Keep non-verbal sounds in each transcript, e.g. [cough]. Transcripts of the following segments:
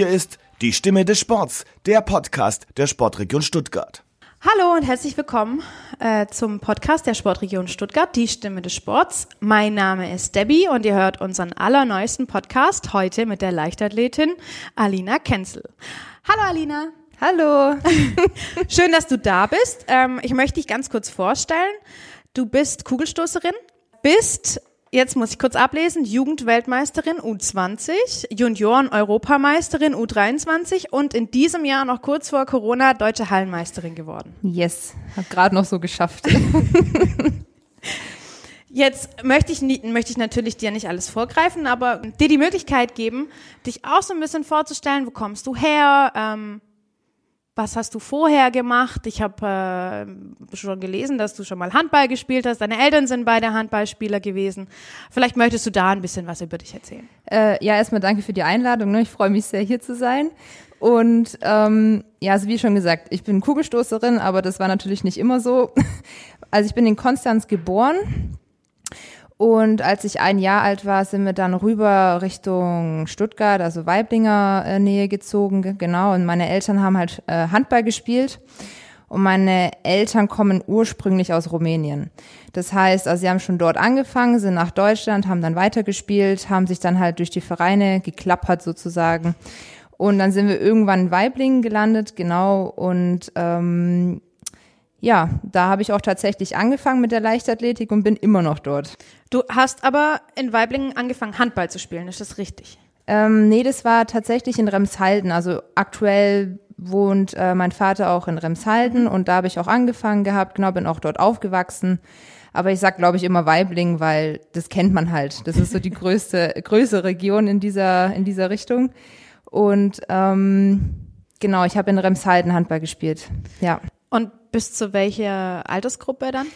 Hier ist die Stimme des Sports, der Podcast der Sportregion Stuttgart. Hallo und herzlich willkommen äh, zum Podcast der Sportregion Stuttgart, die Stimme des Sports. Mein Name ist Debbie und ihr hört unseren allerneuesten Podcast heute mit der Leichtathletin Alina Kenzel. Hallo Alina. Hallo. [laughs] Schön, dass du da bist. Ähm, ich möchte dich ganz kurz vorstellen. Du bist Kugelstoßerin, bist Jetzt muss ich kurz ablesen. Jugendweltmeisterin U20, Junioren-Europameisterin U23 und in diesem Jahr noch kurz vor Corona deutsche Hallenmeisterin geworden. Yes, hab gerade noch so geschafft. [laughs] Jetzt möchte ich, möchte ich natürlich dir nicht alles vorgreifen, aber dir die Möglichkeit geben, dich auch so ein bisschen vorzustellen, wo kommst du her, ähm, was hast du vorher gemacht? Ich habe äh, schon gelesen, dass du schon mal Handball gespielt hast. Deine Eltern sind beide Handballspieler gewesen. Vielleicht möchtest du da ein bisschen was über dich erzählen. Äh, ja, erstmal danke für die Einladung. Ne? Ich freue mich sehr, hier zu sein. Und ähm, ja, also wie schon gesagt, ich bin Kugelstoßerin, aber das war natürlich nicht immer so. [laughs] Also ich bin in Konstanz geboren und als ich ein Jahr alt war, sind wir dann rüber Richtung Stuttgart, also Weiblinger äh, Nähe gezogen, genau. Und meine Eltern haben halt äh, Handball gespielt. Und meine Eltern kommen ursprünglich aus Rumänien. Das heißt, also sie haben schon dort angefangen, sind nach Deutschland, haben dann weitergespielt, haben sich dann halt durch die Vereine geklappert sozusagen. Und dann sind wir irgendwann in Weiblingen gelandet, genau. Und ähm, ja, da habe ich auch tatsächlich angefangen mit der Leichtathletik und bin immer noch dort. Du hast aber in Weiblingen angefangen, Handball zu spielen, ist das richtig? Ähm, nee, das war tatsächlich in Remshalden. Also aktuell wohnt äh, mein Vater auch in Remshalden und da habe ich auch angefangen gehabt, genau, bin auch dort aufgewachsen. Aber ich sag, glaube ich, immer Weibling, weil das kennt man halt. Das ist so die [laughs] größte, größere Region in dieser, in dieser Richtung. Und ähm, genau, ich habe in Remshalden Handball gespielt. Ja. Und bis zu welcher Altersgruppe dann?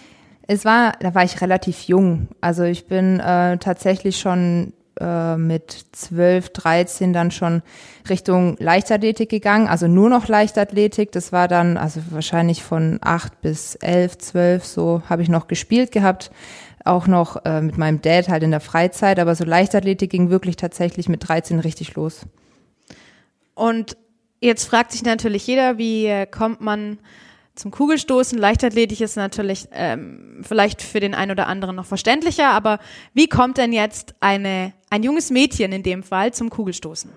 Es war, da war ich relativ jung. Also ich bin äh, tatsächlich schon äh, mit 12, 13 dann schon Richtung Leichtathletik gegangen. Also nur noch Leichtathletik. Das war dann, also wahrscheinlich von 8 bis 11, 12 so habe ich noch gespielt gehabt. Auch noch äh, mit meinem Dad halt in der Freizeit. Aber so Leichtathletik ging wirklich tatsächlich mit 13 richtig los. Und jetzt fragt sich natürlich jeder, wie kommt man zum Kugelstoßen. Leichtathletik ist natürlich ähm, vielleicht für den einen oder anderen noch verständlicher, aber wie kommt denn jetzt eine, ein junges Mädchen in dem Fall zum Kugelstoßen?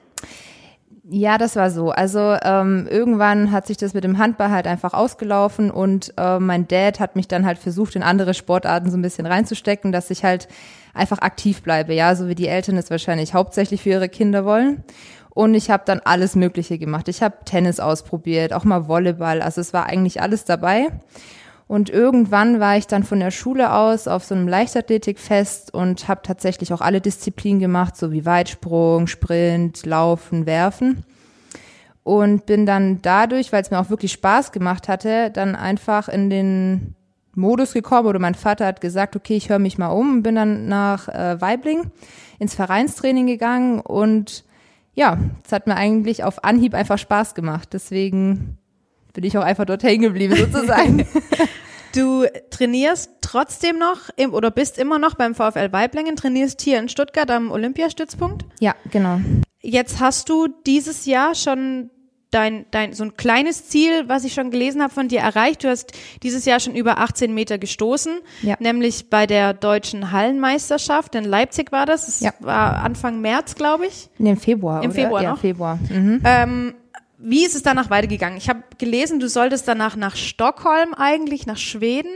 Ja, das war so. Also ähm, irgendwann hat sich das mit dem Handball halt einfach ausgelaufen und äh, mein Dad hat mich dann halt versucht, in andere Sportarten so ein bisschen reinzustecken, dass ich halt einfach aktiv bleibe, ja, so wie die Eltern es wahrscheinlich hauptsächlich für ihre Kinder wollen. Und ich habe dann alles Mögliche gemacht. Ich habe Tennis ausprobiert, auch mal Volleyball. Also es war eigentlich alles dabei. Und irgendwann war ich dann von der Schule aus auf so einem Leichtathletikfest und habe tatsächlich auch alle Disziplinen gemacht, so wie Weitsprung, Sprint, Laufen, Werfen. Und bin dann dadurch, weil es mir auch wirklich Spaß gemacht hatte, dann einfach in den Modus gekommen oder mein Vater hat gesagt, okay, ich höre mich mal um bin dann nach äh, Weibling ins Vereinstraining gegangen und ja, es hat mir eigentlich auf Anhieb einfach Spaß gemacht. Deswegen bin ich auch einfach dort hängen geblieben, sozusagen. [laughs] [laughs] Du trainierst trotzdem noch im, oder bist immer noch beim VfL Weiblingen, trainierst hier in Stuttgart am Olympiastützpunkt? Ja, genau. Jetzt hast du dieses Jahr schon dein, dein, so ein kleines Ziel, was ich schon gelesen habe, von dir erreicht. Du hast dieses Jahr schon über 18 Meter gestoßen, ja. nämlich bei der deutschen Hallenmeisterschaft. In Leipzig war das. Das ja. war Anfang März, glaube ich. In dem Februar. Im oder? Februar ja, noch. Februar. Mhm. Ähm, wie ist es danach weitergegangen? Ich habe gelesen, du solltest danach nach Stockholm eigentlich, nach Schweden.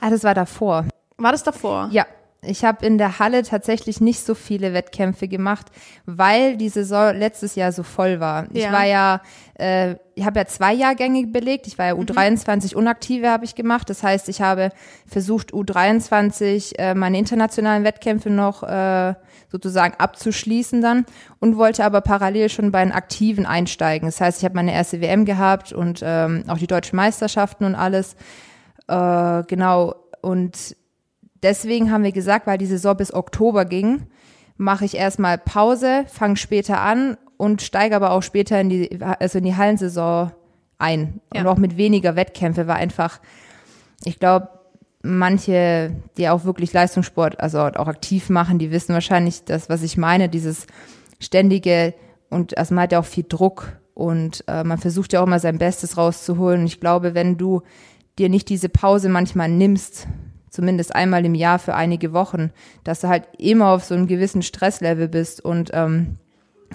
Ah, das war davor. War das davor? Ja, ich habe in der Halle tatsächlich nicht so viele Wettkämpfe gemacht, weil die Saison letztes Jahr so voll war. Ja. Ich war ja, äh, ich habe ja zwei Jahrgänge belegt. Ich war ja U23 mhm. Unaktive habe ich gemacht. Das heißt, ich habe versucht U23 äh, meine internationalen Wettkämpfe noch äh, sozusagen abzuschließen dann und wollte aber parallel schon bei den Aktiven einsteigen. Das heißt, ich habe meine erste WM gehabt und ähm, auch die deutschen Meisterschaften und alles. Äh, genau und deswegen haben wir gesagt, weil die Saison bis Oktober ging, mache ich erstmal Pause, fange später an und steige aber auch später in die, also in die Hallensaison ein. Ja. Und auch mit weniger Wettkämpfe war einfach, ich glaube, manche, die auch wirklich Leistungssport, also auch aktiv machen, die wissen wahrscheinlich das, was ich meine, dieses ständige und also man hat ja auch viel Druck und äh, man versucht ja auch immer sein Bestes rauszuholen. Und ich glaube, wenn du dir nicht diese Pause manchmal nimmst, zumindest einmal im Jahr für einige Wochen, dass du halt immer auf so einem gewissen Stresslevel bist und ähm,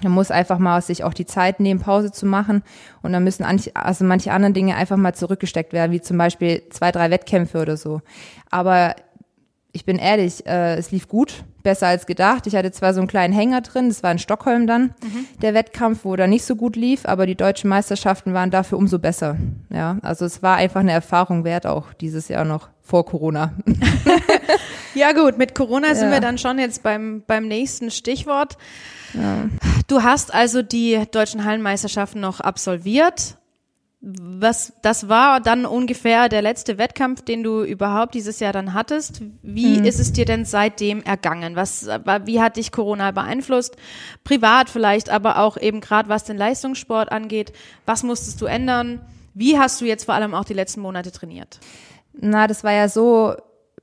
man muss einfach mal sich auch die Zeit nehmen, Pause zu machen. Und dann müssen also manche anderen Dinge einfach mal zurückgesteckt werden, wie zum Beispiel zwei, drei Wettkämpfe oder so. Aber ich bin ehrlich, äh, es lief gut, besser als gedacht. Ich hatte zwar so einen kleinen Hänger drin, das war in Stockholm dann, mhm. der Wettkampf, wo da nicht so gut lief, aber die deutschen Meisterschaften waren dafür umso besser. Ja, also es war einfach eine Erfahrung wert, auch dieses Jahr noch vor Corona. [laughs] ja gut, mit Corona ja. sind wir dann schon jetzt beim, beim nächsten Stichwort. Ja. Du hast also die deutschen Hallenmeisterschaften noch absolviert was, das war dann ungefähr der letzte Wettkampf, den du überhaupt dieses Jahr dann hattest. Wie hm. ist es dir denn seitdem ergangen? Was, wie hat dich Corona beeinflusst? Privat vielleicht, aber auch eben gerade was den Leistungssport angeht. Was musstest du ändern? Wie hast du jetzt vor allem auch die letzten Monate trainiert? Na, das war ja so,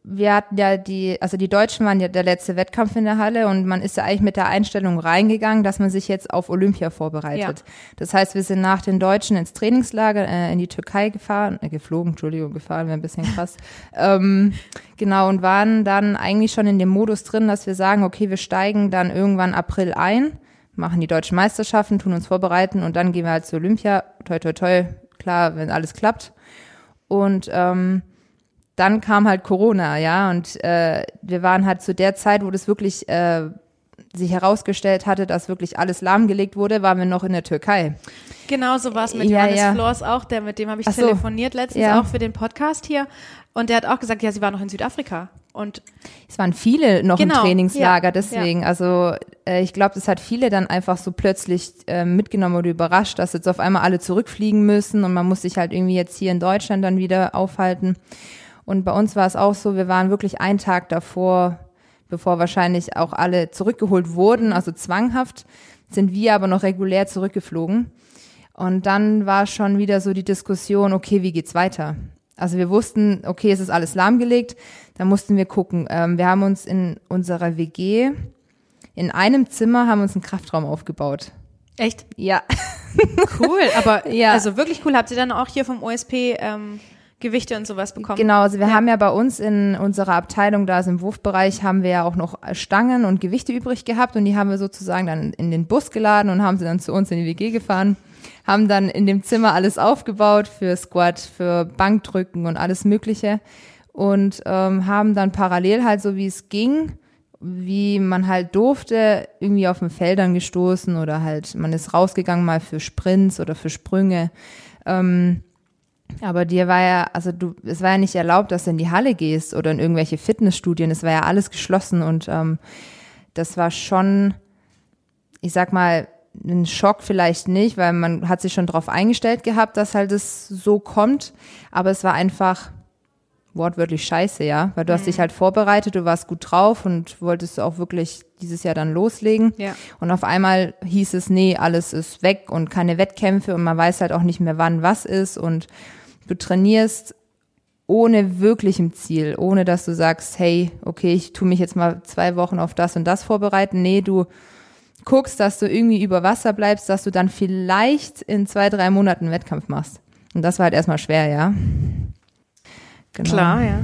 wir hatten ja die, also die Deutschen waren ja der letzte Wettkampf in der Halle und man ist ja eigentlich mit der Einstellung reingegangen, dass man sich jetzt auf Olympia vorbereitet. Ja. Das heißt, wir sind nach den Deutschen ins Trainingslager äh, in die Türkei gefahren, äh, geflogen, Entschuldigung, gefahren wäre ein bisschen krass. [laughs] ähm, genau, und waren dann eigentlich schon in dem Modus drin, dass wir sagen, okay, wir steigen dann irgendwann April ein, machen die deutschen Meisterschaften, tun uns vorbereiten und dann gehen wir halt zu Olympia. Toi, toi, toi, klar, wenn alles klappt. Und ähm, dann kam halt Corona, ja, und äh, wir waren halt zu der Zeit, wo das wirklich äh, sich herausgestellt hatte, dass wirklich alles lahmgelegt wurde, waren wir noch in der Türkei. Genau so war es mit ja, Johannes ja. Flors auch, der mit dem habe ich so, telefoniert letztens ja. auch für den Podcast hier und der hat auch gesagt, ja, sie war noch in Südafrika und es waren viele noch genau, im Trainingslager, ja, deswegen. Ja. Also äh, ich glaube, das hat viele dann einfach so plötzlich äh, mitgenommen oder überrascht, dass jetzt auf einmal alle zurückfliegen müssen und man muss sich halt irgendwie jetzt hier in Deutschland dann wieder aufhalten. Und bei uns war es auch so, wir waren wirklich einen Tag davor, bevor wahrscheinlich auch alle zurückgeholt wurden, also zwanghaft, sind wir aber noch regulär zurückgeflogen. Und dann war schon wieder so die Diskussion, okay, wie geht's weiter? Also wir wussten, okay, es ist alles lahmgelegt, da mussten wir gucken. Ähm, wir haben uns in unserer WG, in einem Zimmer haben uns einen Kraftraum aufgebaut. Echt? Ja. Cool, aber [laughs] ja. also wirklich cool. Habt ihr dann auch hier vom OSP ähm, Gewichte und sowas bekommen. Genau, also wir ja. haben ja bei uns in unserer Abteilung, da ist im Wurfbereich, haben wir ja auch noch Stangen und Gewichte übrig gehabt und die haben wir sozusagen dann in den Bus geladen und haben sie dann zu uns in die WG gefahren, haben dann in dem Zimmer alles aufgebaut für Squat, für Bankdrücken und alles Mögliche und ähm, haben dann parallel halt so wie es ging, wie man halt durfte, irgendwie auf den Feldern gestoßen oder halt man ist rausgegangen mal für Sprints oder für Sprünge. Ähm, aber dir war ja, also du, es war ja nicht erlaubt, dass du in die Halle gehst oder in irgendwelche Fitnessstudien. Es war ja alles geschlossen und ähm, das war schon, ich sag mal, ein Schock vielleicht nicht, weil man hat sich schon darauf eingestellt gehabt, dass halt es so kommt. Aber es war einfach wortwörtlich scheiße, ja, weil du mhm. hast dich halt vorbereitet, du warst gut drauf und wolltest auch wirklich dieses Jahr dann loslegen. Ja. Und auf einmal hieß es, nee, alles ist weg und keine Wettkämpfe und man weiß halt auch nicht mehr, wann was ist und du trainierst ohne wirklichem Ziel, ohne dass du sagst, hey, okay, ich tu mich jetzt mal zwei Wochen auf das und das vorbereiten. Nee, du guckst, dass du irgendwie über Wasser bleibst, dass du dann vielleicht in zwei, drei Monaten einen Wettkampf machst. Und das war halt erstmal schwer, ja. Genau. Klar, ja.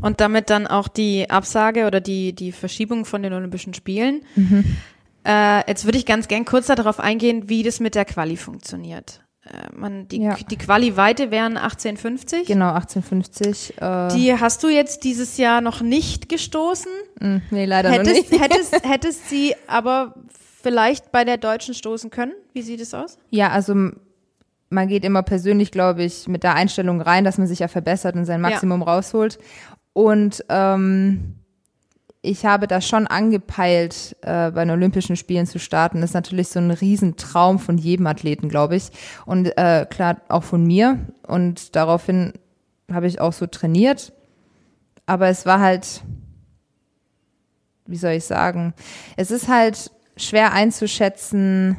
Und damit dann auch die Absage oder die, die Verschiebung von den Olympischen Spielen. Mhm. Äh, jetzt würde ich ganz gern kurz darauf eingehen, wie das mit der Quali funktioniert. Äh, man, die, ja. die Quali-Weite wären 1850. Genau, 1850. Äh die hast du jetzt dieses Jahr noch nicht gestoßen. Mm, nee, leider hättest, noch nicht. hättest, [laughs] hättest sie aber vielleicht bei der Deutschen stoßen können? Wie sieht es aus? Ja, also man geht immer persönlich, glaube ich, mit der Einstellung rein, dass man sich ja verbessert und sein Maximum ja. rausholt. Und ähm, ich habe das schon angepeilt, äh, bei den Olympischen Spielen zu starten. Das ist natürlich so ein Riesentraum von jedem Athleten, glaube ich. Und äh, klar, auch von mir. Und daraufhin habe ich auch so trainiert. Aber es war halt, wie soll ich sagen, es ist halt schwer einzuschätzen,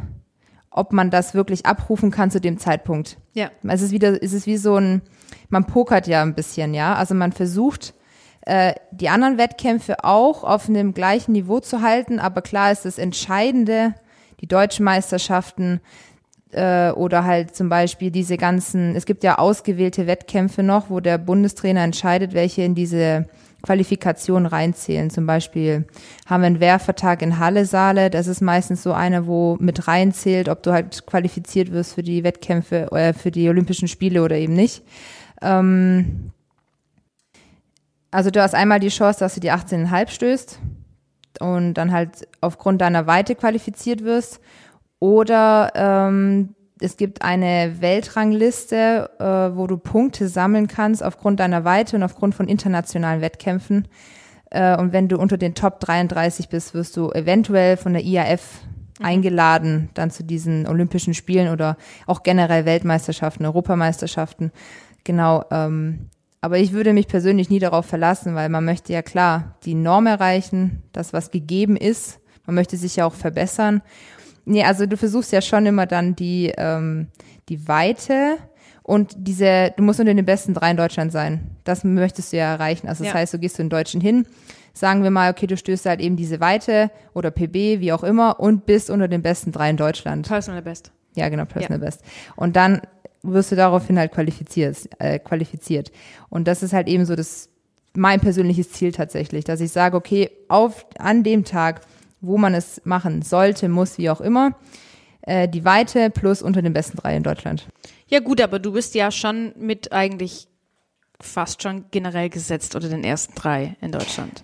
ob man das wirklich abrufen kann zu dem Zeitpunkt. Ja. Es ist wieder, es ist wie so ein, man pokert ja ein bisschen, ja. Also man versucht, äh, die anderen Wettkämpfe auch auf einem gleichen Niveau zu halten. Aber klar ist das Entscheidende die deutschen Meisterschaften äh, oder halt zum Beispiel diese ganzen, es gibt ja ausgewählte Wettkämpfe noch, wo der Bundestrainer entscheidet, welche in diese Qualifikation reinzählen. Zum Beispiel haben wir einen Werfertag in Halle Saale. Das ist meistens so einer, wo mit reinzählt, ob du halt qualifiziert wirst für die Wettkämpfe, äh, für die Olympischen Spiele oder eben nicht. Ähm, also du hast einmal die Chance, dass du die 18,5 stößt und dann halt aufgrund deiner Weite qualifiziert wirst. Oder ähm, es gibt eine Weltrangliste, äh, wo du Punkte sammeln kannst aufgrund deiner Weite und aufgrund von internationalen Wettkämpfen. Äh, und wenn du unter den Top 33 bist, wirst du eventuell von der IAF mhm. eingeladen, dann zu diesen Olympischen Spielen oder auch generell Weltmeisterschaften, Europameisterschaften. Genau. Ähm, aber ich würde mich persönlich nie darauf verlassen, weil man möchte ja klar die Norm erreichen, das, was gegeben ist. Man möchte sich ja auch verbessern. Nee, also du versuchst ja schon immer dann die, ähm, die Weite und diese, du musst unter den besten drei in Deutschland sein. Das möchtest du ja erreichen. Also das ja. heißt, du gehst zu den Deutschen hin, sagen wir mal, okay, du stößt halt eben diese Weite oder PB, wie auch immer, und bist unter den besten drei in Deutschland. Personal Best. Ja, genau, Personal ja. Best. Und dann wirst du daraufhin halt qualifiziert, äh, qualifiziert. Und das ist halt eben so das mein persönliches Ziel tatsächlich, dass ich sage, okay, auf an dem Tag wo man es machen sollte, muss, wie auch immer. Äh, die Weite plus unter den besten drei in Deutschland. Ja gut, aber du bist ja schon mit eigentlich fast schon generell gesetzt unter den ersten drei in Deutschland.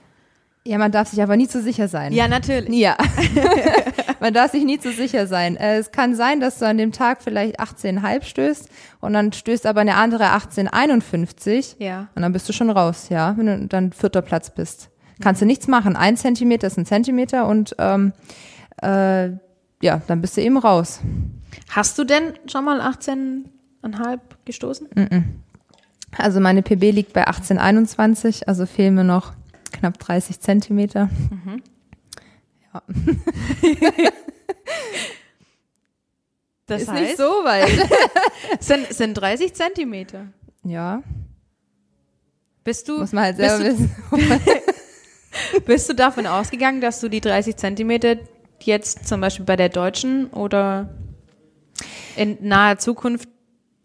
Ja, man darf sich aber nie zu sicher sein. Ja, natürlich. Ja. [laughs] [laughs] man darf sich nie zu sicher sein. Äh, es kann sein, dass du an dem Tag vielleicht 18,5 stößt und dann stößt aber eine andere 18,51. Ja. Und dann bist du schon raus, ja, wenn du dann vierter Platz bist kannst du nichts machen. Ein Zentimeter ist ein Zentimeter und ähm, äh, ja, dann bist du eben raus. Hast du denn schon mal 18,5 gestoßen? Mm -mm. Also meine PB liegt bei 18,21, also fehlen mir noch knapp 30 Zentimeter. Mhm. Ja. [laughs] das ist heißt, nicht so weit. [laughs] sind, sind 30 Zentimeter. Ja. Bist du, Muss man halt selber wissen. [laughs] Bist du davon ausgegangen, dass du die 30 Zentimeter jetzt zum Beispiel bei der Deutschen oder in naher Zukunft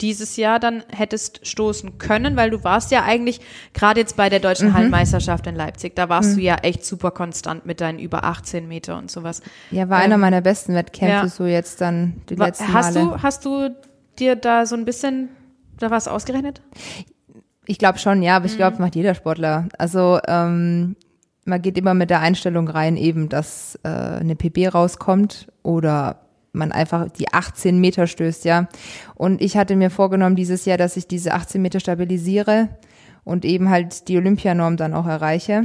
dieses Jahr dann hättest stoßen können, weil du warst ja eigentlich gerade jetzt bei der deutschen mhm. Hallenmeisterschaft in Leipzig, da warst mhm. du ja echt super konstant mit deinen über 18 Meter und sowas. Ja, war ähm, einer meiner besten Wettkämpfe ja. so jetzt dann die war, letzten hast Male. Du, hast du dir da so ein bisschen da was ausgerechnet? Ich glaube schon, ja, aber ich glaube, mhm. macht jeder Sportler. Also ähm, man geht immer mit der Einstellung rein, eben, dass äh, eine PB rauskommt oder man einfach die 18 Meter stößt, ja. Und ich hatte mir vorgenommen dieses Jahr, dass ich diese 18 Meter stabilisiere und eben halt die Olympianorm dann auch erreiche.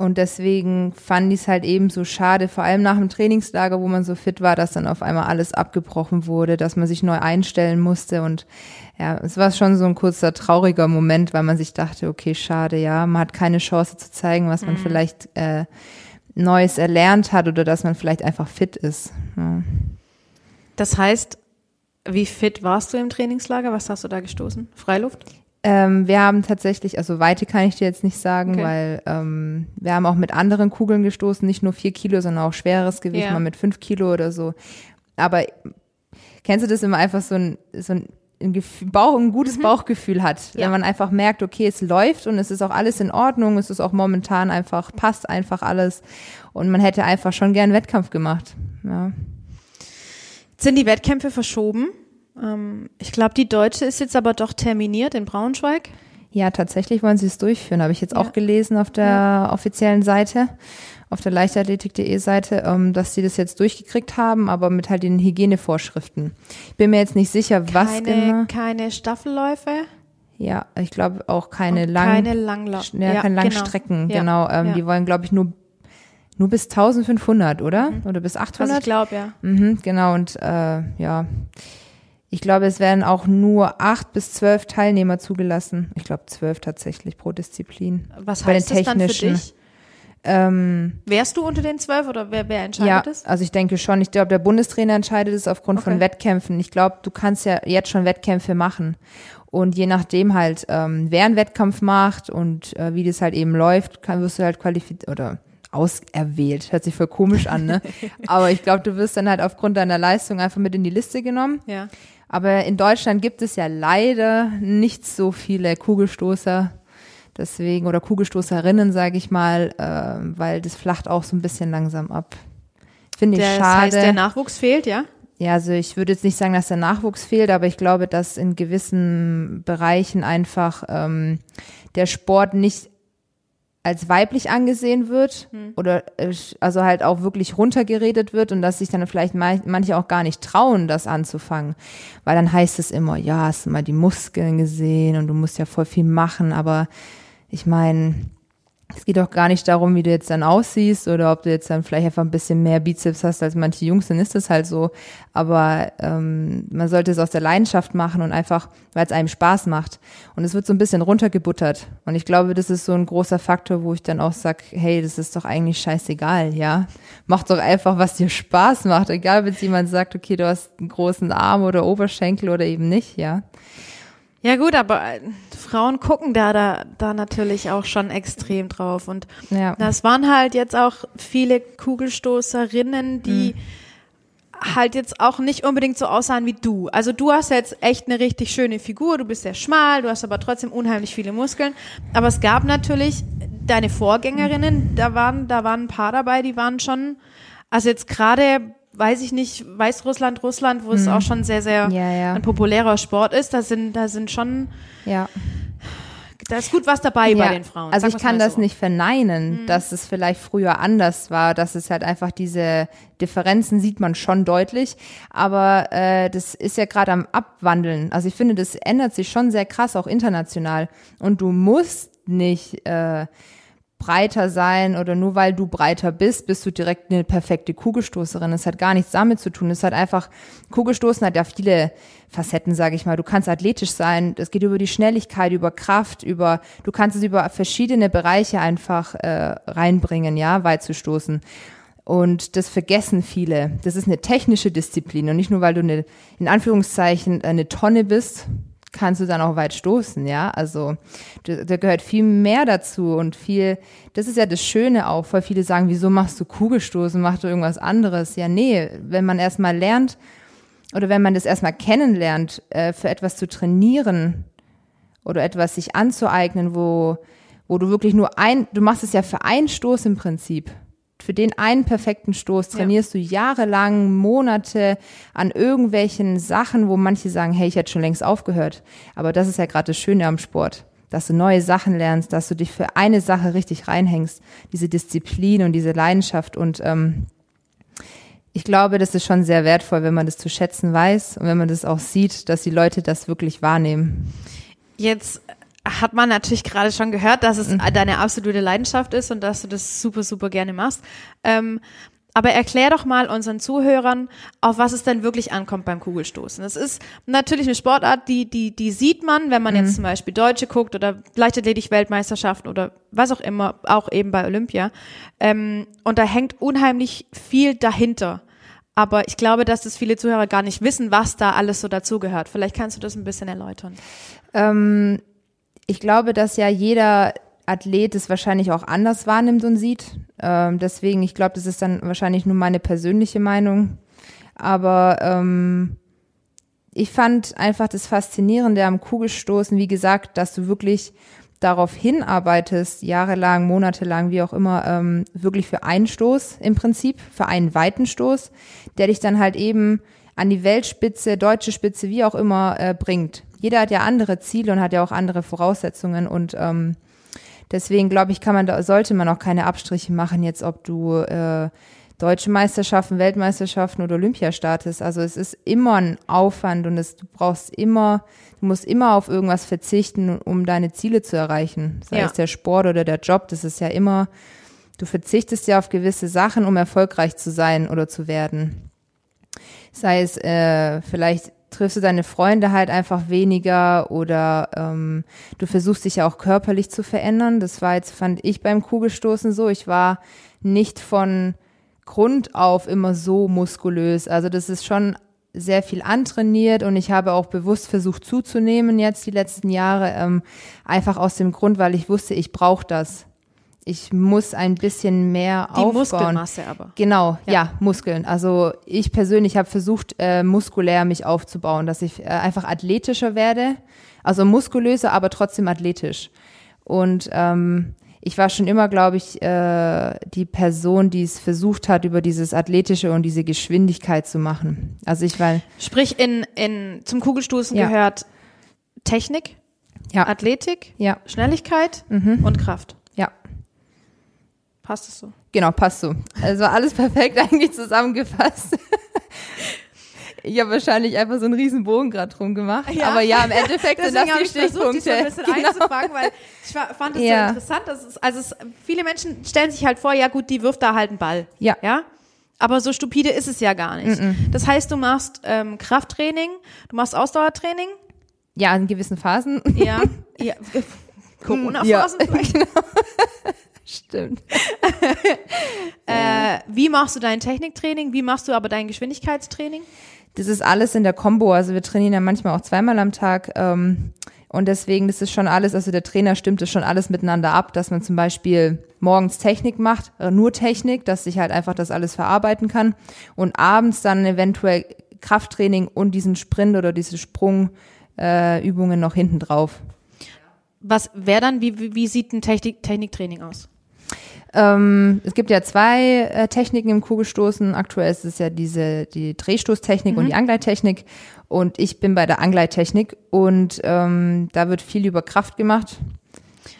Und deswegen fand ich es halt eben so schade, vor allem nach dem Trainingslager, wo man so fit war, dass dann auf einmal alles abgebrochen wurde, dass man sich neu einstellen musste. Und ja, es war schon so ein kurzer trauriger Moment, weil man sich dachte, okay, schade, ja, man hat keine Chance zu zeigen, was man mhm. vielleicht äh, Neues erlernt hat oder dass man vielleicht einfach fit ist. Ja. Das heißt, wie fit warst du im Trainingslager? Was hast du da gestoßen? Freiluft? Ähm, wir haben tatsächlich, also Weite kann ich dir jetzt nicht sagen, okay. weil ähm, wir haben auch mit anderen Kugeln gestoßen, nicht nur vier Kilo, sondern auch schweres Gewicht, ja. mal mit fünf Kilo oder so. Aber kennst du das immer einfach so ein, so ein ein, Bauch, ein gutes mhm. Bauchgefühl hat, ja. wenn man einfach merkt, okay, es läuft und es ist auch alles in Ordnung, es ist auch momentan einfach, passt einfach alles und man hätte einfach schon gern Wettkampf gemacht. Ja. Sind die Wettkämpfe verschoben? Ähm, ich glaube, die deutsche ist jetzt aber doch terminiert in Braunschweig. Ja, tatsächlich wollen sie es durchführen, habe ich jetzt ja. auch gelesen auf der ja. offiziellen Seite, auf der leichtathletik.de Seite, ähm, dass sie das jetzt durchgekriegt haben, aber mit halt den Hygienevorschriften. Ich bin mir jetzt nicht sicher, was keine, genau. Keine Staffelläufe? Ja, ich glaube auch keine lang, keine Langlauf. Ja, ja, keine Langstrecken, genau. genau. Ähm, Die wollen, glaube ich, nur nur bis 1500, oder? Mhm. Oder bis 800? Was ich glaube, ja. Mhm, genau, und äh, ja, ich glaube, es werden auch nur acht bis zwölf Teilnehmer zugelassen. Ich glaube, zwölf tatsächlich pro Disziplin. Was heißt das dann für dich? Ähm, Wärst du unter den zwölf oder wer, wer entscheidet ja, es? Also ich denke schon. Ich glaube, der Bundestrainer entscheidet es aufgrund okay. von Wettkämpfen. Ich glaube, du kannst ja jetzt schon Wettkämpfe machen. Und je nachdem halt, ähm, wer einen Wettkampf macht und äh, wie das halt eben läuft, kann, wirst du halt qualifiziert oder auserwählt. Hört sich voll komisch an, ne? [laughs] Aber ich glaube, du wirst dann halt aufgrund deiner Leistung einfach mit in die Liste genommen. Ja. Aber in Deutschland gibt es ja leider nicht so viele Kugelstoßer. Deswegen, oder Kugelstoßerinnen, sage ich mal, äh, weil das flacht auch so ein bisschen langsam ab. Finde ich das schade. heißt, der Nachwuchs fehlt, ja? Ja, also ich würde jetzt nicht sagen, dass der Nachwuchs fehlt, aber ich glaube, dass in gewissen Bereichen einfach ähm, der Sport nicht als weiblich angesehen wird oder äh, also halt auch wirklich runtergeredet wird und dass sich dann vielleicht manche auch gar nicht trauen, das anzufangen, weil dann heißt es immer, ja, hast du mal die Muskeln gesehen und du musst ja voll viel machen, aber ich meine, es geht auch gar nicht darum, wie du jetzt dann aussiehst oder ob du jetzt dann vielleicht einfach ein bisschen mehr Bizeps hast als manche Jungs, dann ist das halt so. Aber ähm, man sollte es aus der Leidenschaft machen und einfach, weil es einem Spaß macht. Und es wird so ein bisschen runtergebuttert. Und ich glaube, das ist so ein großer Faktor, wo ich dann auch sag, hey, das ist doch eigentlich scheißegal, ja. Mach doch einfach, was dir Spaß macht. Egal, wenn jemand sagt, okay, du hast einen großen Arm oder Oberschenkel oder eben nicht, ja. Ja gut, aber äh, Frauen gucken da, da, da natürlich auch schon extrem drauf. Und Ja. das waren halt jetzt auch viele Kugelstoßerinnen, die halt jetzt auch nicht unbedingt so aussahen wie du. Also du hast jetzt echt eine richtig schöne Figur, du bist sehr schmal, du hast aber trotzdem unheimlich viele Muskeln. Aber es gab natürlich deine Vorgängerinnen, da waren, da waren ein paar dabei, die waren schon, also jetzt gerade, weiß ich nicht, Weißrussland, Russland, wo es auch schon sehr, sehr Hm. Ja, ja. ein populärer Sport ist, da sind, da sind schon, Ja. da ist gut was dabei bei Ja, den Frauen. Also sagen ich kann das so. Nicht verneinen, dass es vielleicht früher anders war, dass es halt einfach diese Differenzen sieht man schon deutlich, aber äh, das ist ja gerade am Abwandeln. Also ich finde, das ändert sich schon sehr krass, auch international. Und du musst nicht äh, breiter sein oder nur weil du breiter bist, bist du direkt eine perfekte Kugelstoßerin. Das hat gar nichts damit zu tun. Es hat einfach, Kugelstoßen hat ja viele Facetten, sage ich mal. Du kannst athletisch sein, es geht über die Schnelligkeit, über Kraft, über, du kannst es über verschiedene Bereiche einfach äh, reinbringen, ja, weit zu stoßen. Und das vergessen viele. Das ist eine technische Disziplin und nicht nur, weil du eine, in Anführungszeichen, eine Tonne bist, kannst du dann auch weit stoßen, ja. Also da, gehört viel mehr dazu und viel, das ist ja das Schöne auch, weil viele sagen, wieso machst du Kugelstoßen, machst du irgendwas anderes? Ja, nee, wenn man erstmal lernt oder wenn man das erstmal kennenlernt, äh, für etwas zu trainieren oder etwas sich anzueignen, wo, wo du wirklich nur ein, du machst es ja für einen Stoß im Prinzip. Für den einen perfekten Stoß trainierst du jahrelang, Monate an irgendwelchen Sachen, wo manche sagen, hey, ich hätte schon längst aufgehört. Aber das ist ja gerade das Schöne am Sport, dass du neue Sachen lernst, dass du dich für eine Sache richtig reinhängst, diese Disziplin und diese Leidenschaft und ähm, ich glaube, das ist schon sehr wertvoll, wenn man das zu schätzen weiß und wenn man das auch sieht, dass die Leute das wirklich wahrnehmen. Jetzt hat man natürlich gerade schon gehört, dass Mhm. es deine absolute Leidenschaft ist und dass du das super, super gerne machst. Ähm, aber erklär doch mal unseren Zuhörern, auf was es denn wirklich ankommt beim Kugelstoßen. Es ist natürlich eine Sportart, die, die, die sieht man, wenn man Mhm. jetzt zum Beispiel Deutsche guckt oder Leichtathletik-Weltmeisterschaften oder was auch immer, auch eben bei Olympia. Ähm, und da hängt unheimlich viel dahinter. Aber ich glaube, dass das viele Zuhörer gar nicht wissen, was da alles so dazugehört. Vielleicht kannst du das ein bisschen erläutern. Ähm, ich glaube, dass ja jeder Athlet es wahrscheinlich auch anders wahrnimmt und sieht. Ähm, deswegen, ich glaube, das ist dann wahrscheinlich nur meine persönliche Meinung. Aber ähm, ich fand einfach das Faszinierende am Kugelstoßen, wie gesagt, dass du wirklich darauf hinarbeitest, jahrelang, monatelang, wie auch immer, ähm, wirklich für einen Stoß im Prinzip, für einen weiten Stoß, der dich dann halt eben an die Weltspitze, deutsche Spitze, wie auch immer, äh, bringt. Jeder hat ja andere Ziele und hat ja auch andere Voraussetzungen und ähm, deswegen glaube ich, kann man da, sollte man auch keine Abstriche machen, jetzt ob du äh, deutsche Meisterschaften, Weltmeisterschaften oder Olympia startest. Also es ist immer ein Aufwand und es, du brauchst immer, du musst immer auf irgendwas verzichten, um deine Ziele zu erreichen. Sei Ja. es der Sport oder der Job, das ist ja immer, du verzichtest ja auf gewisse Sachen, um erfolgreich zu sein oder zu werden. Sei es äh, vielleicht triffst du deine Freunde halt einfach weniger oder ähm, du versuchst dich ja auch körperlich zu verändern. Das war jetzt, fand ich beim Kugelstoßen so. Ich war nicht von Grund auf immer so muskulös. Also das ist schon sehr viel antrainiert und ich habe auch bewusst versucht zuzunehmen jetzt die letzten Jahre, ähm, einfach aus dem Grund, weil ich wusste, ich brauche das. Ich muss ein bisschen mehr Die aufbauen. Muskelmasse aber. Genau, Ja. ja, Muskeln. Also ich persönlich habe versucht, äh, muskulär mich aufzubauen, dass ich äh, einfach athletischer werde. Also muskulöser, aber trotzdem athletisch. Und ähm, ich war schon immer, glaube ich, äh, die Person, die es versucht hat, über dieses Athletische und diese Geschwindigkeit zu machen. Also ich war, Sprich, in, in, zum Kugelstoßen Ja. gehört Technik, ja, Athletik, ja, Schnelligkeit Mhm. und Kraft. Passt es so? Genau, passt so. Also alles [laughs] perfekt eigentlich zusammengefasst. Ich habe wahrscheinlich einfach so einen riesen Bogen gerade drum gemacht. Ja. Aber ja, im Endeffekt [laughs] sind das habe die ich versucht, dich so ein Stichpunkte. bisschen [laughs] einzufangen, weil ich fa- fand es Ja. so interessant. Dass es, also es, viele Menschen stellen sich halt vor, ja gut, die wirft da halt einen Ball. Ja. Ja. Aber so stupide ist es ja gar nicht. Das heißt, du machst ähm, Krafttraining, du machst Ausdauertraining, Ja, in gewissen Phasen. ja, ja Corona-Phasen Ja. vielleicht. Stimmt. [laughs] Äh, wie machst du dein Techniktraining? Wie machst du aber dein Geschwindigkeitstraining? Das ist alles in der Combo. Also wir trainieren ja manchmal auch zweimal am Tag. Ähm, und deswegen, das ist schon alles, also der Trainer stimmt das schon alles miteinander ab, dass man zum Beispiel morgens Technik macht, äh, nur Technik, dass ich halt einfach das alles verarbeiten kann. Und abends dann eventuell Krafttraining und diesen Sprint oder diese Sprungübungen äh, noch hinten drauf. Was wäre dann, wie, wie, wie sieht ein Technik, Techniktraining aus? Ähm, es gibt ja zwei äh, Techniken im Kugelstoßen. Aktuell ist es ja diese die Drehstoßtechnik und die Angleittechnik. Und ich bin bei der Angleittechnik und ähm, da wird viel über Kraft gemacht.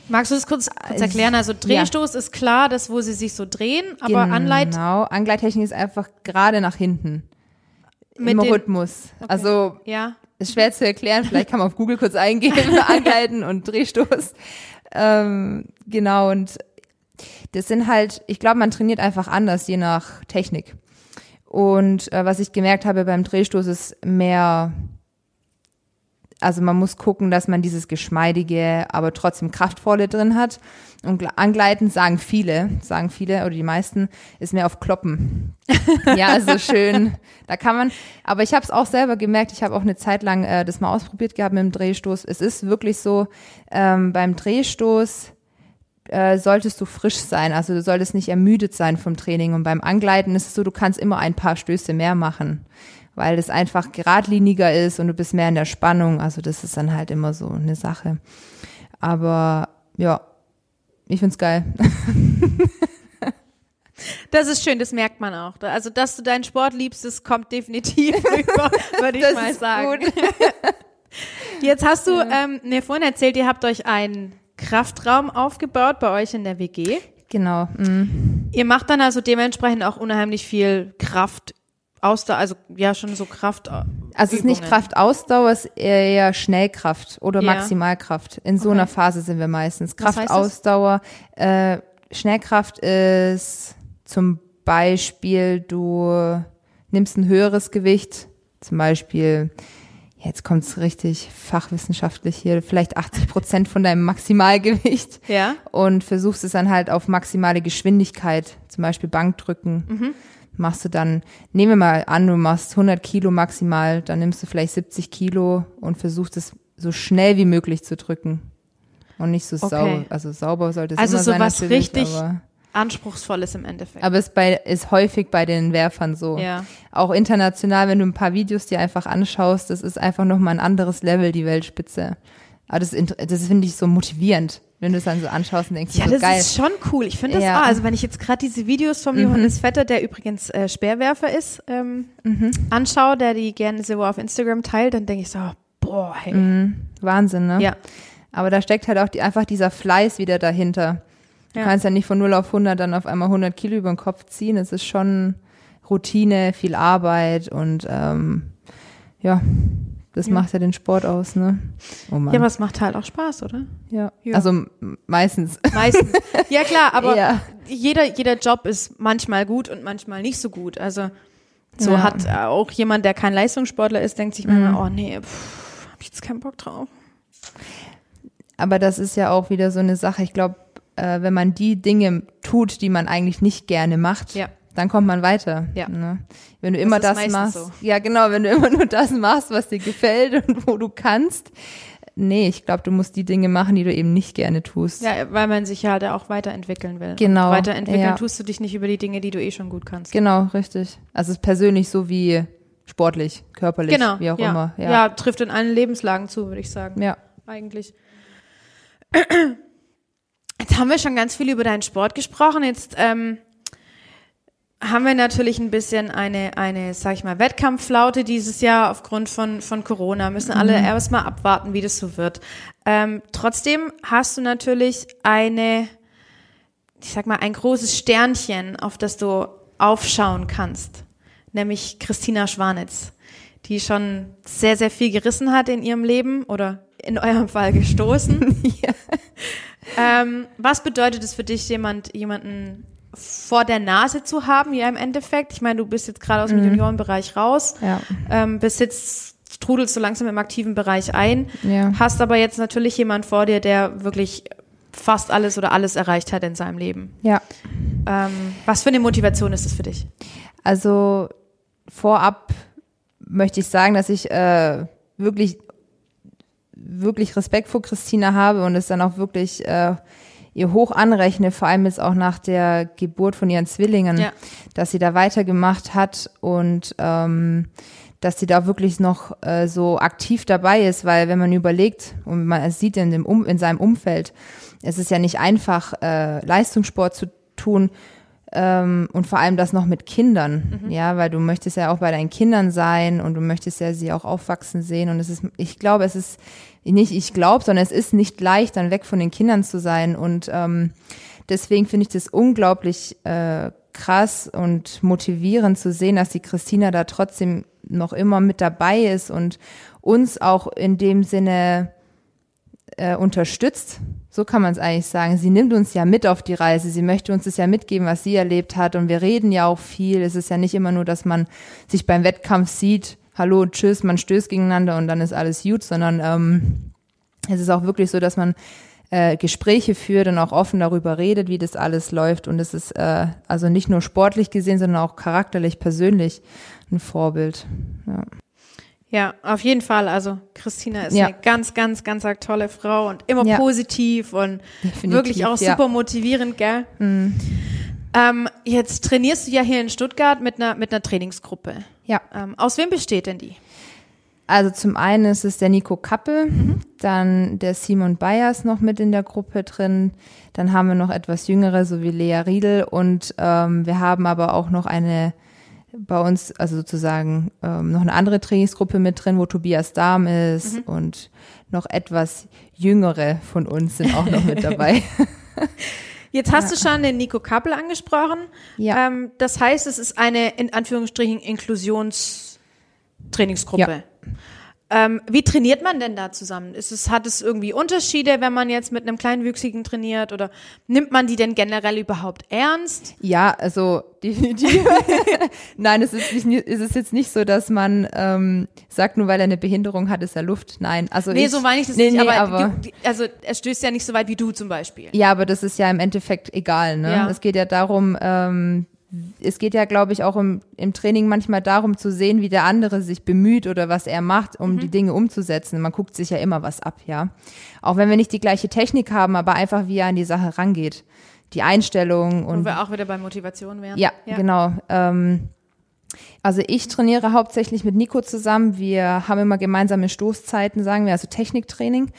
Magst du das kurz, kurz erklären? Also Drehstoß ist klar, das, wo sie sich so drehen, aber Anleit Genau. Angleittechnik ist einfach gerade nach hinten mit im Rhythmus. Also Ja. ist schwer zu erklären. Vielleicht kann man auf Google kurz eingeben, [laughs] Angleiten und Drehstoß. Ähm, genau, und das sind halt, ich glaube, man trainiert einfach anders, je nach Technik. Und äh, was ich gemerkt habe beim Drehstoß ist mehr, also man muss gucken, dass man dieses geschmeidige, aber trotzdem kraftvolle drin hat. Und gl- angleiten sagen viele, sagen viele oder die meisten, ist mehr auf Kloppen. ja, also schön. Da kann man, aber ich habe es auch selber gemerkt. Ich habe auch eine Zeit lang äh, das mal ausprobiert gehabt mit dem Drehstoß. Es ist wirklich so, ähm, beim Drehstoß äh, solltest du frisch sein. Also du solltest nicht ermüdet sein vom Training. Und beim Angleiten ist es so, du kannst immer ein paar Stöße mehr machen, weil es einfach geradliniger ist und du bist mehr in der Spannung. Also das ist dann halt immer so eine Sache. Aber ja, ich find's geil. [laughs] Das ist schön, das merkt man auch. Also, dass du deinen Sport liebst, das kommt definitiv [laughs] rüber, würde ich Das mal sagen. gut. [laughs] Jetzt hast du ähm, mir vorhin erzählt, ihr habt euch einen Kraftraum aufgebaut bei euch in der WG. Genau. Mm. Ihr macht dann also dementsprechend auch unheimlich viel Kraft, Ausdauer, also ja schon so Kraft. Also es ist nicht. Kraftausdauer, es ist eher Schnellkraft oder Ja. Maximalkraft. In so Okay. einer Phase sind wir meistens. Kraftausdauer, äh, Schnellkraft ist zum Beispiel, du nimmst ein höheres Gewicht, zum Beispiel, jetzt kommt es richtig fachwissenschaftlich hier, vielleicht 80 Prozent von deinem Maximalgewicht Ja. und versuchst es dann halt auf maximale Geschwindigkeit, zum Beispiel Bankdrücken, Mhm. machst du dann, nehmen wir mal an, du machst 100 Kilo maximal, dann nimmst du vielleicht 70 Kilo und versuchst es so schnell wie möglich zu drücken. Und nicht so Okay. sauber, also sauber sollte es Also immer sein sowas natürlich, richtig aber, Anspruchsvolles im Endeffekt. aber es bei, ist häufig bei den Werfern so. Ja. Auch international, wenn du ein paar Videos dir einfach anschaust, das ist einfach nochmal ein anderes Level, die Weltspitze. Aber das, ist das finde ich so motivierend, wenn du es dann so anschaust und denkst, Ja, so das geil. ist schon cool. Ich finde das Ja. auch. Also wenn ich jetzt gerade diese Videos vom Johannes Vetter, der übrigens äh, Speerwerfer ist, ähm, anschaue, der die gerne so auf Instagram teilt, dann denke ich so, boah, hey. Wahnsinn, ne? Ja. Aber da steckt halt auch die, einfach dieser Fleiß wieder dahinter. Du Ja. kannst ja nicht von 0 auf 100 dann auf einmal 100 Kilo über den Kopf ziehen. Es ist schon Routine, viel Arbeit und ähm, ja, das macht ja den Sport aus, ne? Oh Mann. Ja, aber es macht halt auch Spaß, oder? ja. Ja. Also meistens. Meistens. ja, klar, [laughs] aber Ja. jeder, jeder Job ist manchmal gut und manchmal nicht so gut. Also so Ja. hat auch jemand, der kein Leistungssportler ist, denkt sich manchmal, oh nee, pff, hab ich jetzt keinen Bock drauf. Aber das ist ja auch wieder so eine Sache. Ich glaube, äh, wenn man die Dinge tut, die man eigentlich nicht gerne macht, Ja. dann kommt man weiter. Ja. Ne? Wenn du immer das, meistens machst, so. ja genau, wenn du [laughs] immer nur das machst, was dir gefällt und wo du kannst, nee, ich glaube, du musst die Dinge machen, die du eben nicht gerne tust. Ja, weil man sich ja halt auch weiterentwickeln will. Genau, Und weiterentwickeln ja. tust du dich nicht über die Dinge, die du eh schon gut kannst. Genau, richtig. Also es ist persönlich so wie sportlich, körperlich, Genau. wie auch ja. immer. Ja. Ja. trifft in allen Lebenslagen zu, würde ich sagen. ja. Eigentlich. Jetzt haben wir schon ganz viel über deinen Sport gesprochen. Jetzt ähm, haben wir natürlich ein bisschen eine, eine, sag ich mal, Wettkampfflaute dieses Jahr aufgrund von, von Corona. Müssen alle erstmal abwarten, wie das so wird. Ähm, trotzdem hast du natürlich eine, ich sag mal, ein großes Sternchen, auf das du aufschauen kannst. Nämlich Christina Schwanitz, die schon sehr, sehr viel gerissen hat in ihrem Leben oder in eurem Fall gestoßen. [laughs] ähm, was bedeutet es für dich, jemand, jemanden vor der Nase zu haben, ja im Endeffekt? Ich meine, du bist jetzt gerade aus dem Juniorenbereich raus, Ja. ähm, bist jetzt, trudelst so langsam im aktiven Bereich ein, Ja. hast aber jetzt natürlich jemand vor dir, der wirklich fast alles oder alles erreicht hat in seinem Leben. Ja. Ähm, was für eine Motivation ist das für dich? Also vorab möchte ich sagen, dass ich äh, wirklich, wirklich Respekt vor Christina habe und es dann auch wirklich äh, ihr hoch anrechne, vor allem jetzt auch nach der Geburt von ihren Zwillingen, Ja. dass sie da weitergemacht hat und ähm, dass sie da wirklich noch äh, so aktiv dabei ist, weil wenn man überlegt und man es sieht in, dem um, in seinem Umfeld, es ist ja nicht einfach, äh, Leistungssport zu tun, ähm, und vor allem das noch mit Kindern, ja, weil du möchtest ja auch bei deinen Kindern sein und du möchtest ja sie auch aufwachsen sehen. Und es ist, ich glaube, es ist nicht, ich glaube, sondern es ist nicht leicht, dann weg von den Kindern zu sein. Und ähm, deswegen finde ich das unglaublich äh, krass und motivierend zu sehen, dass die Christina da trotzdem noch immer mit dabei ist und uns auch in dem Sinne äh, unterstützt. So kann man es eigentlich sagen. Sie nimmt uns ja mit auf die Reise. Sie möchte uns das ja mitgeben, was sie erlebt hat. Und wir reden ja auch viel. Es ist ja nicht immer nur, dass man sich beim Wettkampf sieht, hallo, tschüss, man stößt gegeneinander und dann ist alles gut, sondern ähm, es ist auch wirklich so, dass man äh, Gespräche führt und auch offen darüber redet, wie das alles läuft. Und es ist äh, also nicht nur sportlich gesehen, sondern auch charakterlich, persönlich ein Vorbild. Ja. Ja, auf jeden Fall. Also Christina ist Ja. eine ganz, ganz, ganz tolle Frau und immer Ja. positiv und Definitiv, wirklich auch ja. Mhm. super motivierend, gell? Ähm, jetzt trainierst du ja hier in Stuttgart mit einer, mit einer Trainingsgruppe. ja. Ähm, aus wem besteht denn die? Also zum einen ist es der Nico Kappel, dann der Simon Bayers noch mit in der Gruppe drin. Dann haben wir noch etwas jüngere, so wie Lea Riedel. Und ähm, wir haben aber auch noch eine bei uns, also sozusagen ähm, noch eine andere Trainingsgruppe mit drin, wo Tobias Dahm ist und noch etwas jüngere von uns sind auch noch mit dabei. [laughs] Jetzt hast du schon den Nico Kappel angesprochen. Ja. Ähm, das heißt, es ist eine in Anführungsstrichen Inklusionstrainingsgruppe. Ja. Ähm, wie trainiert man denn da zusammen? Ist es, hat es irgendwie Unterschiede, wenn man jetzt mit einem Kleinwüchsigen trainiert oder nimmt man die denn generell überhaupt ernst? Ja, also definitiv. [laughs] Nein, es ist, nicht, es ist jetzt nicht so, dass man ähm, sagt, nur weil er eine Behinderung hat, ist er Luft. Nein, also Nee, ich, so meine ich das nee, nicht, nee, aber, aber die- die- also er stößt ja nicht so weit wie du zum Beispiel. ja, aber das ist ja im Endeffekt egal. Ne? Ja. Es geht ja darum, ähm, es geht ja, glaube ich, auch im, im Training manchmal darum zu sehen, wie der andere sich bemüht oder was er macht, um die Dinge umzusetzen. Man guckt sich ja immer was ab, ja. Auch wenn wir nicht die gleiche Technik haben, aber einfach wie er an die Sache rangeht. Die Einstellung Wo und wir auch wieder bei Motivation wären. Ja, genau. Ähm, also ich trainiere hauptsächlich mit Nico zusammen. Wir haben immer gemeinsame Stoßzeiten, sagen wir, also Techniktraining.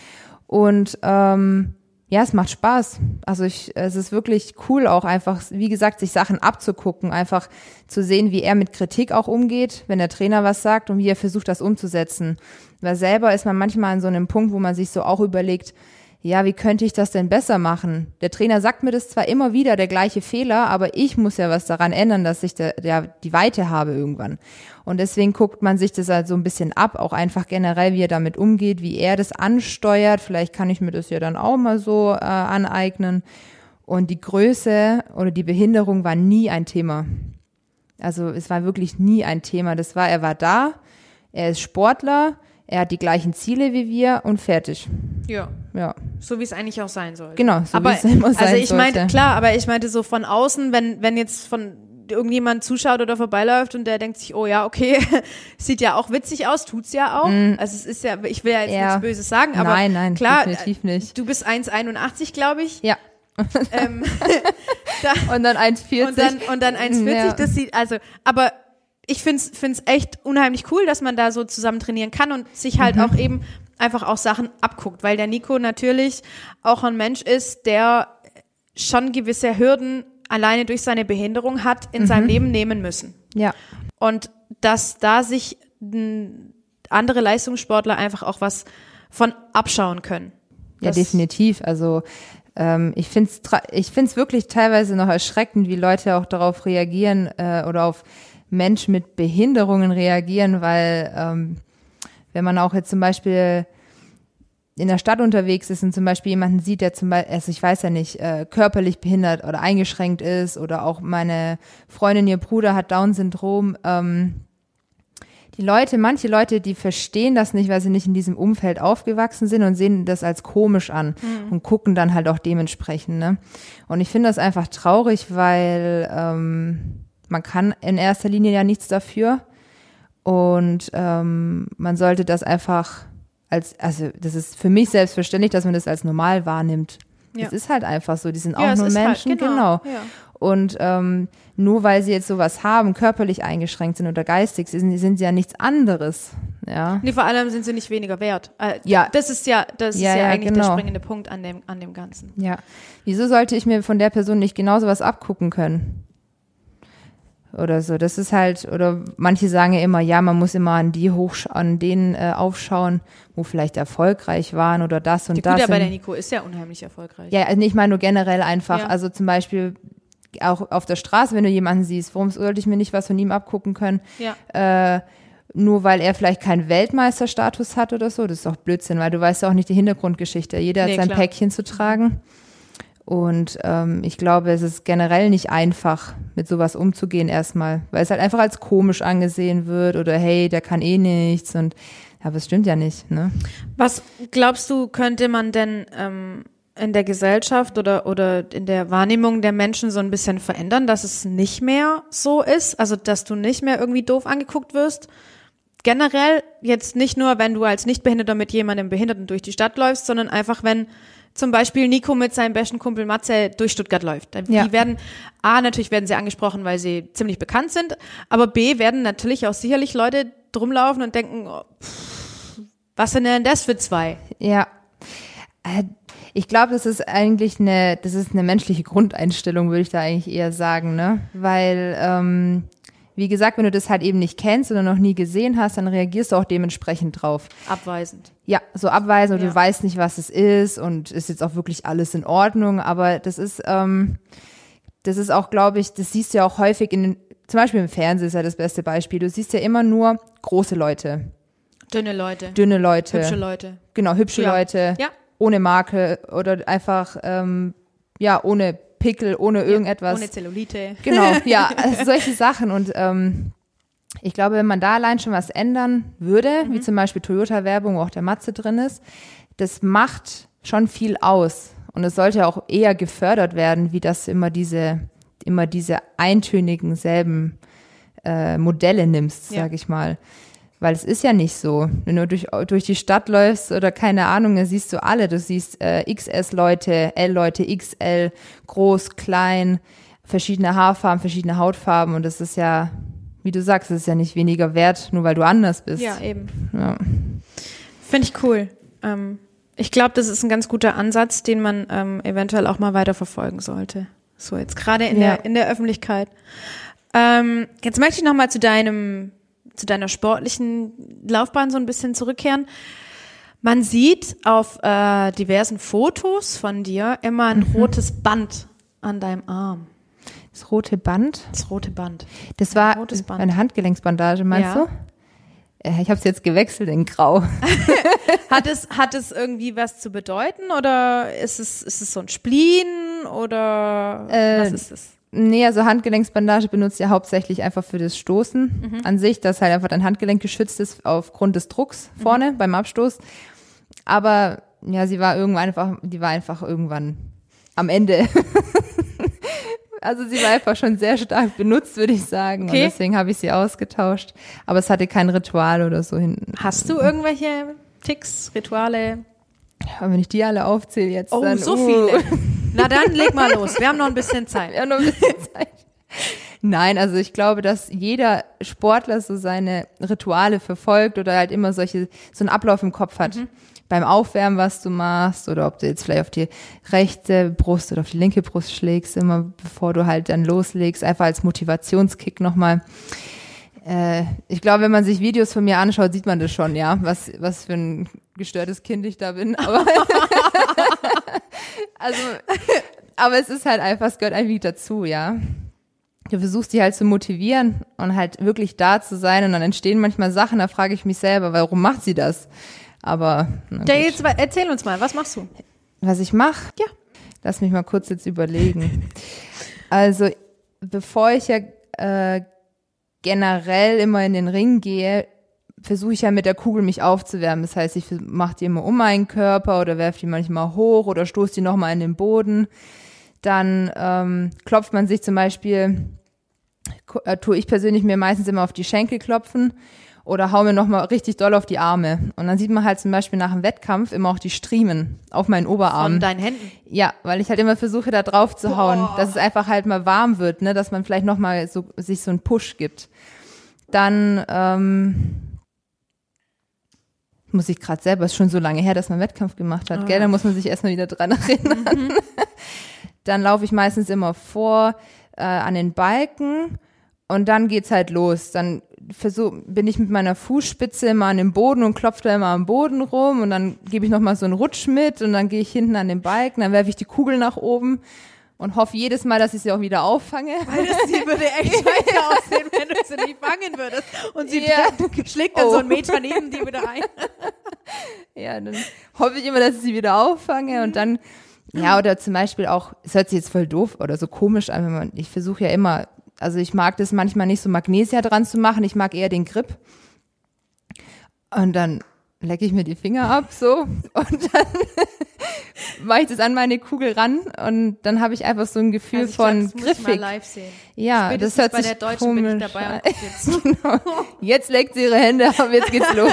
Und ähm, ja, es macht Spaß. Also ich, es ist wirklich cool auch einfach, wie gesagt, sich Sachen abzugucken, einfach zu sehen, wie er mit Kritik auch umgeht, wenn der Trainer was sagt und wie er versucht, das umzusetzen. Weil selber ist man manchmal an so einem Punkt, wo man sich so auch überlegt, ja, wie könnte ich das denn besser machen? Der Trainer sagt mir das zwar immer wieder, der gleiche Fehler, aber ich muss ja was daran ändern, dass ich der, der, die Weite habe irgendwann. Und deswegen guckt man sich das halt so ein bisschen ab, auch einfach generell, wie er damit umgeht, wie er das ansteuert. Vielleicht kann ich mir das ja dann auch mal so äh, aneignen. Und die Größe oder die Behinderung war nie ein Thema. Also es war wirklich nie ein Thema. Das war, er war da, er ist Sportler, er hat die gleichen Ziele wie wir und fertig. Ja. Ja. So wie es eigentlich auch sein soll. Genau, so aber, wie es immer sein Also ich meinte, klar, aber ich meinte so von außen, wenn, wenn jetzt von irgendjemand zuschaut oder vorbeiläuft und der denkt sich, oh ja, okay, [laughs] sieht ja auch witzig aus, tut's ja auch. Also es ist ja, ich will ja jetzt Ja. nichts Böses sagen, aber Nein, nein, klar, definitiv nicht. du bist 1,81, glaube ich. Ja. Ähm, [laughs] [laughs] da, Und dann 1,40. und dann, und dann 1,40, Ja. das sieht, also, aber ich find's find's echt unheimlich cool, dass man da so zusammen trainieren kann und sich halt Mhm. auch eben einfach auch Sachen abguckt, weil der Nico natürlich auch ein Mensch ist, der schon gewisse Hürden alleine durch seine Behinderung hat in seinem Mhm. Leben nehmen müssen. Ja. Und dass da sich andere Leistungssportler einfach auch was von abschauen können. Ja, Das- definitiv. Also ähm, ich finde es ich find's wirklich teilweise noch erschreckend, wie Leute auch darauf reagieren äh, oder auf Menschen mit Behinderungen reagieren, weil ähm, wenn man auch jetzt zum Beispiel in der Stadt unterwegs ist und zum Beispiel jemanden sieht, der zum Beispiel, also ich weiß ja nicht, äh, körperlich behindert oder eingeschränkt ist oder auch meine Freundin, ihr Bruder hat Down-Syndrom, ähm, die Leute, manche Leute, die verstehen das nicht, weil sie nicht in diesem Umfeld aufgewachsen sind und sehen das als komisch an und gucken dann halt auch dementsprechend. Ne? Und ich finde das einfach traurig, weil ähm, man kann in erster Linie ja nichts dafür und ähm, man sollte das einfach als, also das ist für mich selbstverständlich, dass man das als normal wahrnimmt. Ja. Das ist halt einfach so, die sind Ja, auch es nur halt, Menschen, genau, genau. ja. Und ähm, nur weil sie jetzt sowas haben, körperlich eingeschränkt sind oder geistig, sind, sind sie ja nichts anderes. Ja. Nee, vor allem sind sie nicht weniger wert. Äh, Ja. Das ist ja, das Ja, ist ja, ja, eigentlich der genau. springende Punkt an dem, an dem Ganzen. Ja. Wieso sollte ich mir von der Person nicht genauso was abgucken können? Oder so. Das ist halt, oder manche sagen ja immer, ja, man muss immer an die hoch, an denen äh, aufschauen, wo vielleicht erfolgreich waren oder das und Die das. Gut, aber Und- der Nico ist ja unheimlich erfolgreich. Ja, also ich meine nur generell einfach, Ja. also zum Beispiel auch auf der Straße, wenn du jemanden siehst, warum sollte ich mir nicht was von ihm abgucken können? Ja. Äh, nur weil er vielleicht keinen Weltmeisterstatus hat oder so, das ist doch Blödsinn, weil du weißt ja auch nicht die Hintergrundgeschichte. Jeder Nee, hat sein klar. Päckchen zu tragen. Und ähm, ich glaube, es ist generell nicht einfach, mit sowas umzugehen erstmal, weil es halt einfach als komisch angesehen wird oder hey, der kann eh nichts und aber es stimmt ja nicht, ne? Was glaubst du, könnte man denn ähm, in der Gesellschaft oder, oder in der Wahrnehmung der Menschen so ein bisschen verändern, dass es nicht mehr so ist? Also, dass du nicht mehr irgendwie doof angeguckt wirst? Generell jetzt nicht nur, wenn du als Nichtbehinderter mit jemandem Behinderten durch die Stadt läufst, sondern einfach, wenn zum Beispiel Nico mit seinem besten Kumpel Matze durch Stuttgart läuft. Die Ja. werden, A, natürlich werden sie angesprochen, weil sie ziemlich bekannt sind, aber B, werden natürlich auch sicherlich Leute drumlaufen und denken, oh, pff, was sind denn das für zwei? Ja. Äh, Ich glaube, das ist eigentlich eine, das ist eine menschliche Grundeinstellung, würde ich da eigentlich eher sagen, ne? Weil, ähm, wie gesagt, wenn du das halt eben nicht kennst oder noch nie gesehen hast, dann reagierst du auch dementsprechend drauf. Abweisend. Ja, so abweisen und Ja. du weißt nicht, was es ist und ist jetzt auch wirklich alles in Ordnung, aber das ist, ähm, das ist auch, glaube ich, das siehst du ja auch häufig in den, zum Beispiel im Fernsehen ist ja das beste Beispiel. Du siehst ja immer nur große Leute, Dünne Leute. dünne Leute, Hübsche Leute. genau, hübsche Ja. Leute, Ja. ohne Marke oder einfach, ähm, ja, ohne Pickel, ohne irgendetwas. Ohne Zellulite. Genau, [laughs] ja, also solche Sachen. Und ähm, ich glaube, wenn man da allein schon was ändern würde, Mhm. wie zum Beispiel Toyota-Werbung, wo auch der Matze drin ist, das macht schon viel aus. Und es sollte auch eher gefördert werden, wie das immer diese, immer diese eintönigen selben äh, Modelle nimmst, Ja. sag ich mal. Weil es ist ja nicht so. Wenn du durch, durch die Stadt läufst oder keine Ahnung, dann siehst du alle. Du siehst äh, XS-Leute, L-Leute, XL, groß, klein, verschiedene Haarfarben, verschiedene Hautfarben. Und das ist ja, wie du sagst, es ist ja nicht weniger wert, nur weil du anders bist. Ja, eben. Ja. Finde ich cool. Ähm, ich glaube, das ist ein ganz guter Ansatz, den man ähm, eventuell auch mal weiter verfolgen sollte. So jetzt gerade in Ja. der in der Öffentlichkeit. Ähm, jetzt möchte ich noch mal zu deinem zu deiner sportlichen Laufbahn so ein bisschen zurückkehren. Man sieht auf äh, diversen Fotos von dir immer ein Mhm. rotes Band an deinem Arm. Das rote Band, Das rote Band. das war Band. eine Handgelenksbandage, meinst Ja. du? Äh, Ich habe es jetzt gewechselt in Grau. [laughs] [laughs] Hat es, hat es irgendwie was zu bedeuten oder ist es, ist es so ein Spleen oder Äh, was ist es? Nee, also Handgelenksbandage benutzt ja hauptsächlich einfach für das Stoßen Mhm. an sich, dass halt einfach dein Handgelenk geschützt ist aufgrund des Drucks Mhm. vorne beim Abstoß. Aber ja, sie war irgendwann einfach, die war einfach irgendwann am Ende. [laughs] Also sie war einfach schon sehr stark benutzt, würde ich sagen. Okay. Und deswegen habe ich sie ausgetauscht. Aber es hatte kein Ritual oder so hinten. Hast du irgendwelche Ticks, Rituale? Aber wenn ich die alle aufzähle jetzt, Oh, dann so uh, viele. [laughs] Na dann leg mal los. Wir haben noch ein bisschen Zeit. Wir haben noch ein bisschen Zeit. Nein, also ich glaube, dass jeder Sportler so seine Rituale verfolgt oder halt immer solche, so einen Ablauf im Kopf hat. Beim Aufwärmen, was du machst, oder ob du jetzt vielleicht auf die rechte Brust oder auf die linke Brust schlägst, immer bevor du halt dann loslegst, einfach als Motivationskick nochmal. Äh, ich glaube, wenn man sich Videos von mir anschaut, sieht man das schon, ja, was, was für ein gestörtes Kind ich da bin. Aber [laughs] [laughs] also, aber es ist halt einfach, es gehört irgendwie dazu, ja. Du versuchst die halt zu motivieren und halt wirklich da zu sein und dann entstehen manchmal Sachen, da frage ich mich selber, warum macht sie das? Aber Ja, jetzt erzähl uns mal, was machst du? was ich mache? Ja. Lass mich mal kurz jetzt überlegen. Also, bevor ich ja äh, generell immer in den Ring gehe, versuche ich ja mit der Kugel mich aufzuwärmen. Das heißt, ich mache die immer um meinen Körper oder werfe die manchmal hoch oder stoße die nochmal in den Boden. Dann ähm, klopft man sich zum Beispiel, äh, tue ich persönlich mir meistens immer auf die Schenkel klopfen oder hau mir nochmal richtig doll auf die Arme. Und dann sieht man halt zum Beispiel nach dem Wettkampf immer auch die Striemen auf meinen Oberarm. Von deinen Händen. Ja, weil ich halt immer versuche, da drauf zu hauen, dass es einfach halt mal warm wird, ne, dass man vielleicht noch mal so sich so einen Push gibt. Dann ähm, muss ich gerade selber, ist schon so lange her, dass man Wettkampf gemacht hat, gell? Da muss man sich erstmal wieder dran erinnern. [laughs] Dann laufe ich meistens immer vor äh, an den Balken und dann geht's halt los. Dann versuch, bin ich mit meiner Fußspitze immer an dem Boden und klopfe da immer am Boden rum und dann gebe ich noch mal so einen Rutsch mit und dann gehe ich hinten an den Balken, dann werfe ich die Kugel nach oben und hoffe jedes Mal, dass ich sie auch wieder auffange. Weil das, die würde echt [laughs] scheiße aussehen, wenn du sie nicht fangen würdest. Und sie Ja. [laughs] schlägt dann Oh. so einen Meter neben die wieder ein. [laughs] Ja, dann hoffe ich immer, dass ich sie wieder auffange und dann, ja, oder zum Beispiel auch, es hört sich jetzt voll doof oder so komisch an, wenn man, ich versuche ja immer, also ich mag das manchmal nicht so Magnesia dran zu machen, ich mag eher den Grip. Und dann lecke ich mir die Finger ab, so, und dann [laughs] mache ich das an meine Kugel ran und dann habe ich einfach so ein Gefühl Also ich glaub, von das muss ich mal griffig. live sehen. Ja, das hört bei sich der Deutschen komisch bin ich dabei jetzt. [laughs] genau. Jetzt leckt sie ihre Hände, aber jetzt geht's [laughs] los.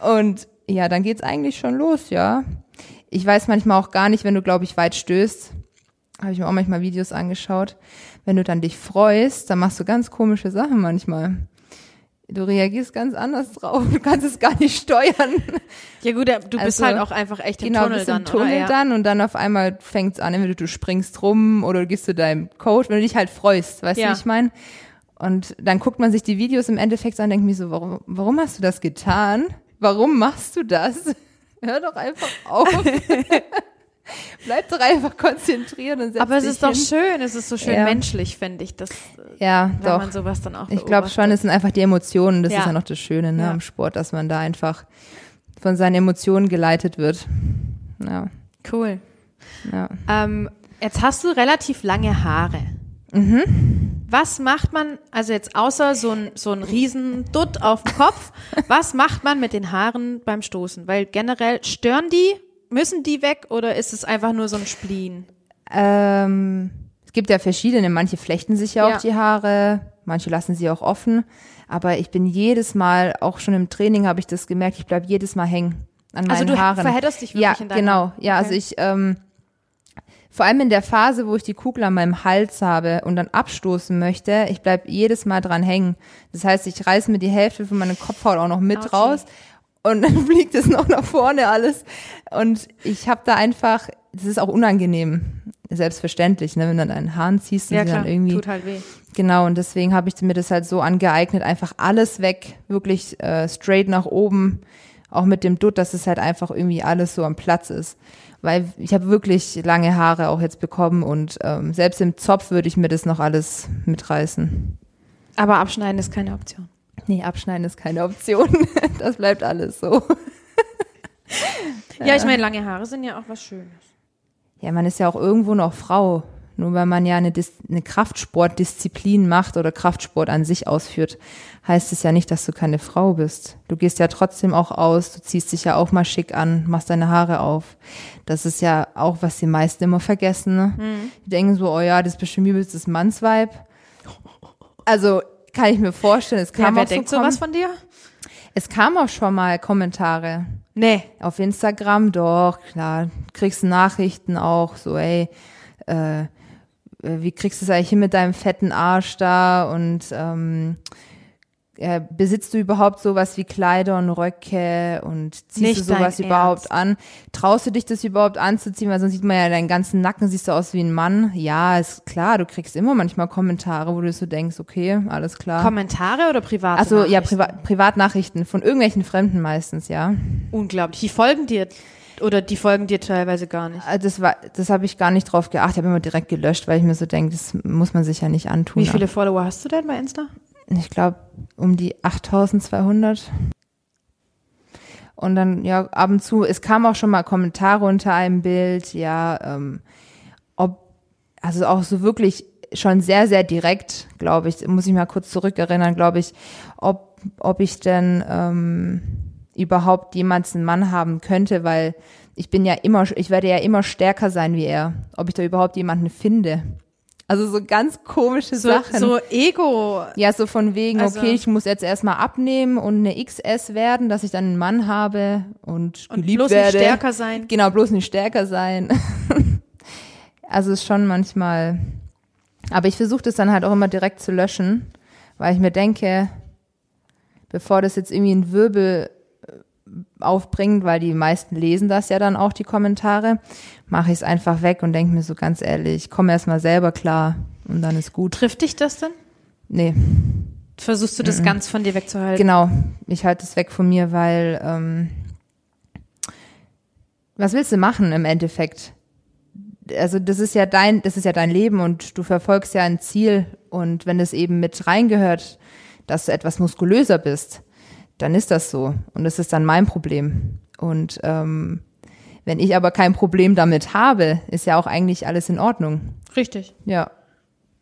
Und ja, dann geht's eigentlich schon los, ja. Ich weiß manchmal auch gar nicht, wenn du, glaube ich, weit stößt. Habe ich mir auch manchmal Videos angeschaut. Wenn du dann dich freust, dann machst du ganz komische Sachen manchmal. Du reagierst ganz anders drauf. Du kannst es gar nicht steuern. Ja gut, du bist Also, halt auch einfach echt im genau, Tunnel bist dann, im Tunnel? Ja. dann und dann auf einmal fängt's an, entweder du springst rum oder du gehst zu deinem Coach, wenn du dich halt freust, weißt Ja. du, wie ich meine? Und dann guckt man sich die Videos im Endeffekt an und denkt mir so, warum, warum hast du das getan? Warum machst du das? [laughs] Hör doch einfach auf. [laughs] [laughs] Bleib doch einfach konzentriert und setz Aber es ist doch hin. schön, es ist so schön Ja. menschlich, finde ich, dass, äh, Ja, wenn doch. man sowas dann auch Ich glaube schon, es sind einfach die Emotionen. Das Ja. ist ja noch das Schöne ne, Ja. am Sport, dass man da einfach von seinen Emotionen geleitet wird. Ja, Cool. ja. Ähm, jetzt hast du relativ lange Haare. Mhm. Was macht man, also jetzt außer so ein, so ein riesen Dutt auf dem Kopf, [laughs] was macht man mit den Haaren beim Stoßen? Weil generell stören die, müssen die weg oder ist es einfach nur so ein Spleen? Ähm, es gibt ja verschiedene, manche flechten sich ja, Ja. auch die Haare, manche lassen sie auch offen. Aber ich bin jedes Mal, auch schon im Training habe ich das gemerkt, ich bleib jedes Mal hängen an meinen Also du Haaren. verhedderst dich wirklich ja, in deinen genau. Haaren? Ja, Okay. also ich, ähm, vor allem in der Phase, wo ich die Kugel an meinem Hals habe und dann abstoßen möchte, ich bleib jedes Mal dran hängen. Das heißt, ich reiß mir die Hälfte von meiner Kopfhaut auch noch mit Autschi. raus und dann [laughs] fliegt es noch nach vorne alles. Und ich habe da einfach, das ist auch unangenehm, selbstverständlich, ne, wenn du deinen Haaren ziehst und Ja klar, dann irgendwie tut halt weh. Genau, und deswegen habe ich mir das halt so angeeignet, einfach alles weg, wirklich äh, straight nach oben, auch mit dem Dutt, dass es halt einfach irgendwie alles so am Platz ist. Weil ich habe wirklich lange Haare auch jetzt bekommen und ähm, selbst im Zopf würde ich mir das noch alles mitreißen. Aber abschneiden ist keine Option. Nee, abschneiden ist keine Option. [laughs] Das bleibt alles so. Ja, ich meine, lange Haare sind ja auch was Schönes. Ja, man ist ja auch irgendwo noch Frau. Nur weil man ja eine, Dis eine Kraftsportdisziplin macht oder Kraftsport an sich ausführt, heißt es ja nicht, dass du keine Frau bist. Du gehst ja trotzdem auch aus, du ziehst dich ja auch mal schick an, machst deine Haare auf. Das ist ja auch, was die meisten immer vergessen. Ne? Mhm. Die denken so, oh ja, das ist bestimmt übelstes Mannsweib. Also kann ich mir vorstellen, es Ja, kam wer auch so denkt kom- sowas von dir? es kam auch schon mal Kommentare. Nee. Auf Instagram doch, klar. Kriegst Nachrichten auch, so, ey, äh, äh, wie kriegst du es eigentlich hin mit deinem fetten Arsch da und ähm, äh, besitzt du überhaupt sowas wie Kleider und Röcke und ziehst Nicht du sowas überhaupt an? Traust du dich das überhaupt anzuziehen? Weil sonst sieht man ja deinen ganzen Nacken, siehst du aus wie ein Mann. Ja, ist klar, du kriegst immer manchmal Kommentare, wo du so denkst, okay, alles klar. Kommentare oder private Also ja? Priva Privatnachrichten von irgendwelchen Fremden meistens, ja. Unglaublich. Die folgen dir oder die folgen dir teilweise gar nicht. Äh, Das war, das habe ich gar nicht drauf geachtet. Ich habe immer direkt gelöscht, weil ich mir so denke, das muss man sich ja nicht antun. Wie viele Follower hast du denn bei Insta? Ich glaube um die 8200. Und dann, ja, ab und zu, es kam auch schon mal Kommentare unter einem Bild, ja, ähm, ob, also auch so wirklich schon sehr, sehr direkt, glaube ich, muss ich mal kurz zurückerinnern, glaube ich, ob, ob ich denn ähm, überhaupt jemals einen Mann haben könnte, weil ich bin ja immer, ich werde ja immer stärker sein wie er, ob ich da überhaupt jemanden finde. Also so ganz komische So, Sachen. so Ego. Ja, so von wegen, Also- okay, ich muss jetzt erstmal abnehmen und eine XS werden, dass ich dann einen Mann habe und, Und geliebt bloß werde. nicht stärker sein. Genau, bloß nicht stärker sein. [laughs] also ist schon manchmal. Aber ich versuche das dann halt auch immer direkt zu löschen, weil ich mir denke, bevor das jetzt irgendwie einen Wirbel aufbringt, weil die meisten lesen das ja dann auch, die Kommentare, mache ich es einfach weg und denke mir so ganz ehrlich, komm erst mal selber klar und dann ist gut. Trifft dich das denn? Nee, Versuchst du das ganz von dir wegzuhalten? Genau, ich halte es weg von mir, weil ähm, was willst du machen im Endeffekt? Also das ist ja dein, das ist ja dein Leben und du verfolgst ja ein Ziel und wenn es eben mit reingehört, dass du etwas muskulöser bist, dann ist das so und das ist dann mein Problem. Und ähm, wenn ich aber kein Problem damit habe, ist ja auch eigentlich alles in Ordnung. Richtig. Ja.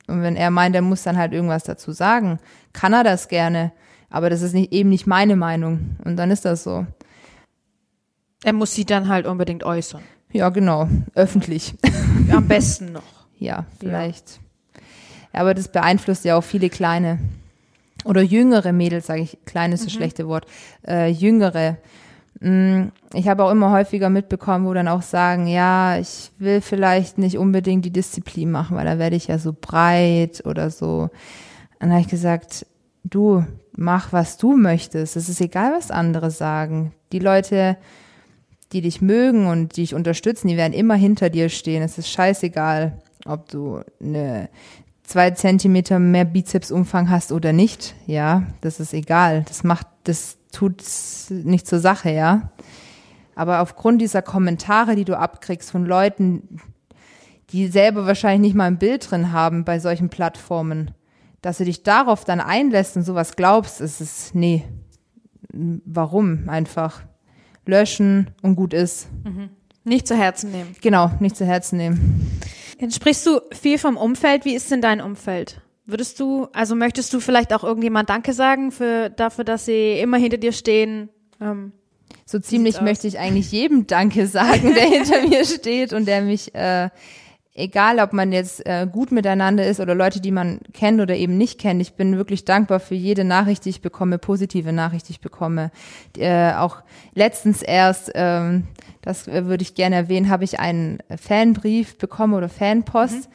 Und wenn er meint, er muss dann halt irgendwas dazu sagen, kann er das gerne. Aber das ist nicht, eben nicht meine Meinung. Und dann ist das so. Er muss sie dann halt unbedingt äußern. Ja, genau. Öffentlich. Am besten noch. [laughs] ja, vielleicht. Ja, aber das beeinflusst ja auch viele kleine oder jüngere Mädels, sage ich. Klein ist das schlechte Wort. Äh, jüngere. Mm, Ich habe auch immer häufiger mitbekommen, wo dann auch sagen, ja, ich will vielleicht nicht unbedingt die Disziplin machen, weil da werde ich ja so breit oder so. Dann habe ich gesagt, du mach, was du möchtest. Es ist egal, was andere sagen. Die Leute, die dich mögen und die dich unterstützen, die werden immer hinter dir stehen. Es ist scheißegal, ob du eine zwei Zentimeter mehr Bizepsumfang hast oder nicht. Ja, das ist egal. Das macht, das tut nicht zur Sache, ja. Aber aufgrund dieser Kommentare, die du abkriegst von Leuten, die selber wahrscheinlich nicht mal ein Bild drin haben bei solchen Plattformen, dass du dich darauf dann einlässt und sowas glaubst, ist es, nee. Warum? Einfach löschen und gut ist. Nicht zu Herzen nehmen. Genau, nicht zu Herzen nehmen. Jetzt sprichst du viel vom Umfeld. Wie ist denn dein Umfeld? Würdest du, also möchtest du vielleicht auch irgendjemand Danke sagen für, dafür, dass sie immer hinter dir stehen? Ähm, So ziemlich möchte ich eigentlich jedem Danke sagen, der hinter [laughs] mir steht und der mich, äh, egal ob man jetzt äh, gut miteinander ist oder Leute, die man kennt oder eben nicht kennt, ich bin wirklich dankbar für jede Nachricht, die ich bekomme, positive Nachricht, die ich bekomme. Äh, auch letztens erst, ähm, das äh, würde ich gerne erwähnen, habe ich einen Fanbrief bekommen oder Fanpost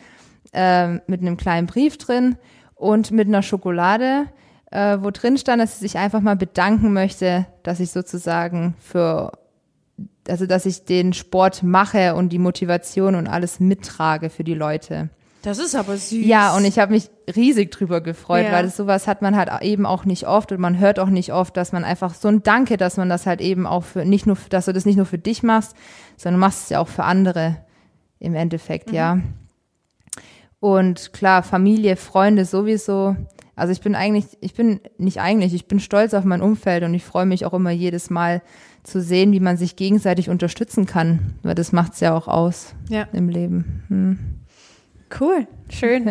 ähm, mit einem kleinen Brief drin und mit einer Schokolade, äh, wo drin stand, dass sie sich einfach mal bedanken möchte, dass ich sozusagen für, also dass ich den Sport mache und die Motivation und alles mittrage für die Leute. Das ist aber süß. Ja, und ich habe mich riesig drüber gefreut, Ja. weil das sowas hat man halt eben auch nicht oft und man hört auch nicht oft, dass man einfach so ein Danke, dass man das halt eben auch für nicht nur, dass du das nicht nur für dich machst, sondern du machst es ja auch für andere im Endeffekt, ja. Und klar, Familie, Freunde sowieso. Also ich bin eigentlich, ich bin nicht eigentlich, ich bin stolz auf mein Umfeld und ich freue mich auch immer jedes Mal zu sehen, wie man sich gegenseitig unterstützen kann, weil das macht's ja auch aus Ja. im Leben. Hm. Cool, schön.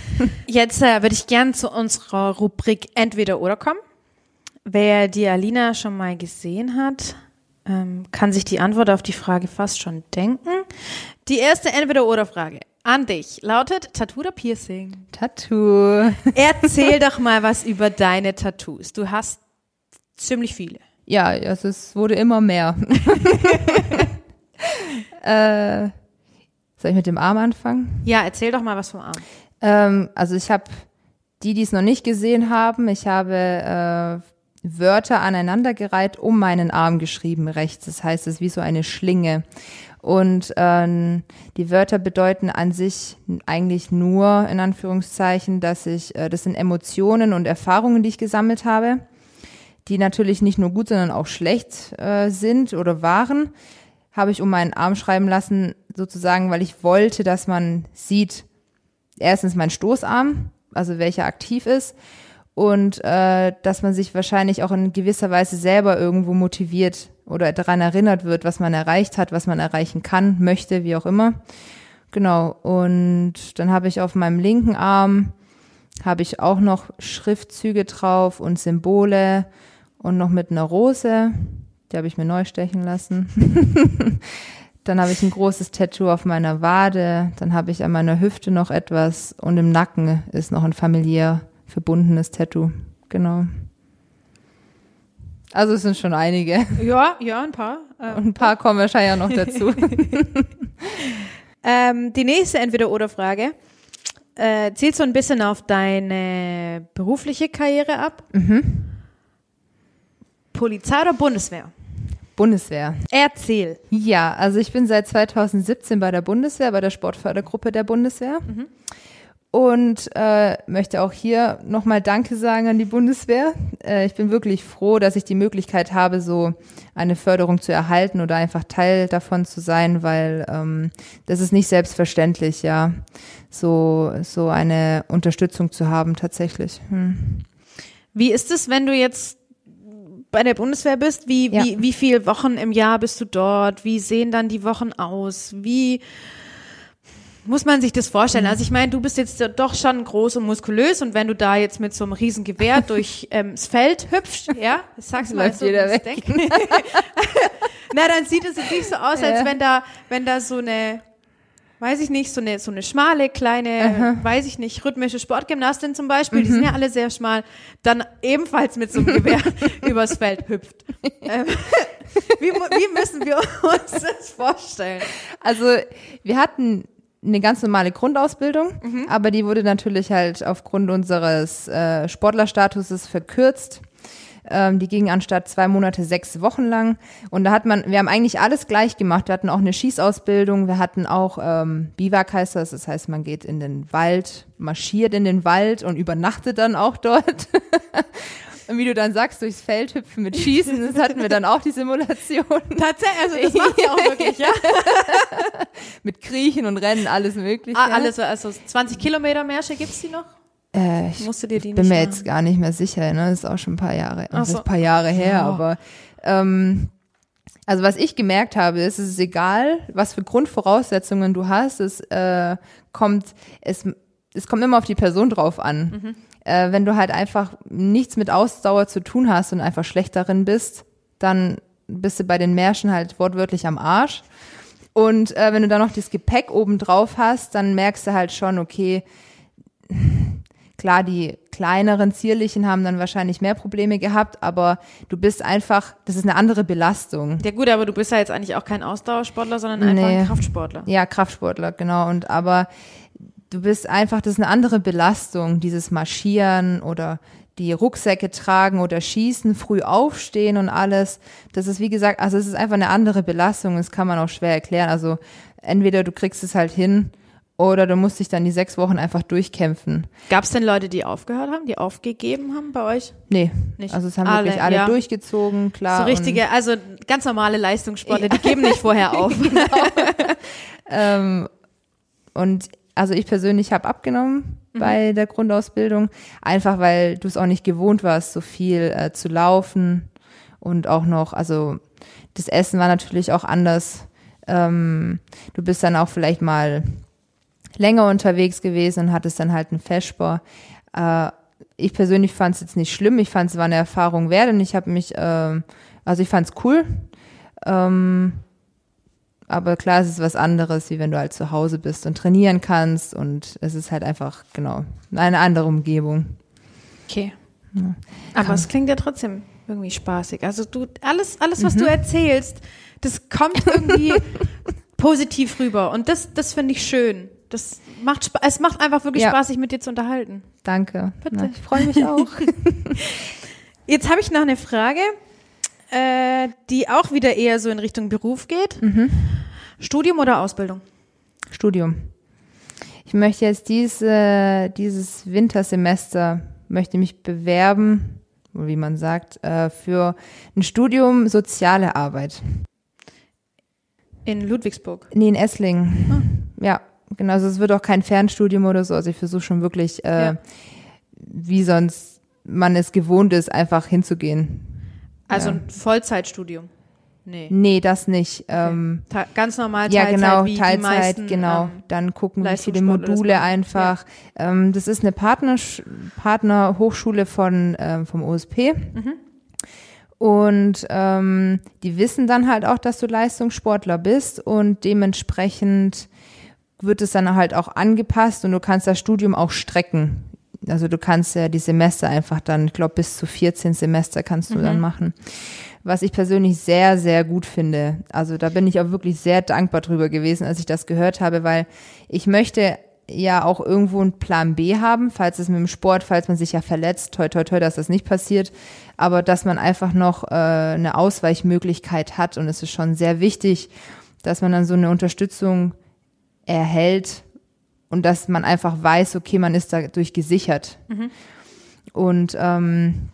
[laughs] Jetzt äh, würde ich gern zu unserer Rubrik Entweder oder kommen. Wer die Alina schon mal gesehen hat, ähm, kann sich die Antwort auf die Frage fast schon denken. Die erste Entweder oder Frage an dich lautet Tattoo oder Piercing? Tattoo. [laughs] Erzähl doch mal was über deine Tattoos. Du hast ziemlich viele. Ja, also es wurde immer mehr. [laughs] äh, soll ich mit dem Arm anfangen? Ja, erzähl doch mal was vom Arm. Ähm, also ich habe die, die es noch nicht gesehen haben, ich habe äh, Wörter aneinandergereiht um meinen Arm geschrieben rechts. Das heißt, es ist wie so eine Schlinge. Und ähm, die Wörter bedeuten an sich eigentlich nur, in Anführungszeichen, dass ich, äh, das sind Emotionen und Erfahrungen, die ich gesammelt habe, die natürlich nicht nur gut, sondern auch schlecht äh, sind oder waren, habe ich um meinen Arm schreiben lassen, sozusagen, weil ich wollte, dass man sieht, erstens mein Stoßarm, also welcher aktiv ist, und äh, dass man sich wahrscheinlich auch in gewisser Weise selber irgendwo motiviert oder daran erinnert wird, was man erreicht hat, was man erreichen kann, möchte, wie auch immer. Genau. Und dann habe ich auf meinem linken Arm habe ich auch noch Schriftzüge drauf und Symbole und noch mit einer Rose. Die habe ich mir neu stechen lassen. [laughs] dann habe ich ein großes Tattoo auf meiner Wade. Dann habe ich an meiner Hüfte noch etwas und im Nacken ist noch ein familiär verbundenes Tattoo. Genau. Also es sind schon einige. Ja, ja, ein paar. Ähm, Und ein paar kommen wahrscheinlich auch noch [laughs] dazu. ähm, die nächste Entweder-Oder-Frage äh, zielt so ein bisschen auf deine berufliche Karriere ab. Mhm. Polizei oder Bundeswehr? Bundeswehr. Erzähl. Ja, also ich bin seit 2017 bei der Bundeswehr, bei der Sportfördergruppe der Bundeswehr. Mhm. Und äh, möchte auch hier nochmal Danke sagen an die Bundeswehr. Äh, ich bin wirklich froh, dass ich die Möglichkeit habe, so eine Förderung zu erhalten oder einfach Teil davon zu sein, weil ähm, das ist nicht selbstverständlich, ja, so, so eine Unterstützung zu haben tatsächlich. Hm. Wie ist es, wenn du jetzt bei der Bundeswehr bist? Wie, ja. wie, wie viele Wochen im Jahr bist du dort? Wie sehen dann die Wochen aus? Wie muss man sich das vorstellen? Also ich meine, du bist jetzt doch schon groß und muskulös und wenn du da jetzt mit so einem riesen Gewehr [laughs] durchs ähm, Feld hüpfst, ja, das sagst du mal so, jeder weg. [laughs] Na, dann sieht es jetzt nicht so aus, als ja. wenn da, wenn da so eine, weiß ich nicht, so eine, so eine schmale, kleine, Aha. weiß ich nicht, rhythmische Sportgymnastin zum Beispiel, mhm. die sind ja alle sehr schmal, dann ebenfalls mit so einem Gewehr [laughs] übers Feld hüpft. Ähm, [laughs] wie, wie müssen wir uns das vorstellen? Also, wir hatten eine ganz normale Grundausbildung, mhm. aber die wurde natürlich halt aufgrund unseres äh, Sportlerstatuses verkürzt. Ähm, die ging anstatt zwei Monate sechs Wochen lang. Und da hat man, wir haben eigentlich alles gleich gemacht. Wir hatten auch eine Schießausbildung, wir hatten auch ähm, Biwak heißt das, das heißt, man geht in den Wald, marschiert in den Wald und übernachtet dann auch dort. [laughs] Und wie du dann sagst, durchs Feld hüpfen mit Schießen, das hatten wir dann auch die Simulation. Tatsächlich, also das macht ihr auch [laughs] wirklich, ja? mit Kriechen und Rennen, alles mögliche. Ah, alles, also 20 Kilometer Märsche gibt's die noch? Äh, ich Musst du dir die bin mir jetzt gar nicht mehr sicher, ne? Das ist auch schon ein paar Jahre, das so. ein paar Jahre her, oh. aber ähm, also was ich gemerkt habe, ist, es ist egal, was für Grundvoraussetzungen du hast, es äh, kommt, es, es kommt immer auf die Person drauf an. Mhm äh, wenn du halt einfach nichts mit Ausdauer zu tun hast und einfach schlecht darin bist, dann bist du bei den Märschen halt wortwörtlich am Arsch. Und äh, wenn du dann noch das Gepäck oben drauf hast, dann merkst du halt schon, okay, klar, die kleineren Zierlichen haben dann wahrscheinlich mehr Probleme gehabt, aber du bist einfach, das ist eine andere Belastung. Ja gut, aber du bist ja jetzt eigentlich auch kein Ausdauersportler, sondern einfach nee. ein Kraftsportler. Ja, Kraftsportler, genau. Und aber du bist einfach, das ist eine andere Belastung, dieses Marschieren oder die Rucksäcke tragen oder schießen, früh aufstehen und alles. Das ist, wie gesagt, also es ist einfach eine andere Belastung. Das kann man auch schwer erklären. Also entweder du kriegst es halt hin oder du musst dich dann die sechs Wochen einfach durchkämpfen. Gab es denn Leute, die aufgehört haben, die aufgegeben haben bei euch? Nee, nicht. Also es haben alle, wirklich alle ja. durchgezogen, klar. So richtige, also ganz normale Leistungssportler, die geben nicht vorher [laughs] auf. genau. ähm, und also ich persönlich habe abgenommen mhm. bei der Grundausbildung, einfach weil du es auch nicht gewohnt warst, so viel äh, zu laufen und auch noch, also das Essen war natürlich auch anders. Ähm, du bist dann auch vielleicht mal länger unterwegs gewesen und hattest dann halt einen Feschbar. Äh, ich persönlich fand es jetzt nicht schlimm. Ich fand es war eine Erfahrung wert und ich habe mich, äh, also ich fand es cool. Ähm, aber klar, es ist was anderes, wie wenn du halt zu Hause bist und trainieren kannst und es ist halt einfach, genau, eine andere Umgebung. Okay. Ja. Aber es klingt ja trotzdem irgendwie spaßig. Also du, alles, alles, was mhm. du erzählst, das kommt irgendwie [laughs] positiv rüber. Und das, das finde ich schön. Das macht es macht einfach wirklich ja. Spaß, sich mit dir zu unterhalten. Danke. Bitte. Na, [laughs] ich freue mich auch. Jetzt habe ich noch eine Frage, äh, die auch wieder eher so in Richtung Beruf geht. Mhm. Studium oder Ausbildung? Studium. Ich möchte jetzt diese, dieses Wintersemester möchte mich bewerben, wie man sagt, äh, für ein Studium Soziale Arbeit. In Ludwigsburg? Nee, in Esslingen. Ah. Ja, genau. Also es wird auch kein Fernstudium oder so. Also ich versuche schon wirklich, äh, ja. wie sonst man es gewohnt ist, einfach hinzugehen. Also ja. ein Vollzeitstudium? Nee. Nee, das nicht. Okay. Ähm, ganz normal Teilzeit. Ja, genau, wie Teilzeit, meisten, genau. Ähm, Dann gucken, wie viele Module einfach. Ja. Ähm, das ist eine Partner, Partnerhochschule von, ähm, vom OSP. Mhm. Und ähm, die wissen dann halt auch, dass du Leistungssportler bist und dementsprechend wird es dann halt auch angepasst und du kannst das Studium auch strecken. Also du kannst ja die Semester einfach dann, ich glaube, bis zu 14 Semester kannst du mhm. dann machen. Was ich persönlich sehr, sehr gut finde. Also da bin ich auch wirklich sehr dankbar drüber gewesen, als ich das gehört habe, weil ich möchte ja auch irgendwo einen Plan B haben, falls es mit dem Sport, falls man sich ja verletzt, toi toi toi, dass das nicht passiert, aber dass man einfach noch äh, eine Ausweichmöglichkeit hat und es ist schon sehr wichtig, dass man dann so eine Unterstützung erhält und dass man einfach weiß, okay, man ist dadurch gesichert. Mhm. Und ähm,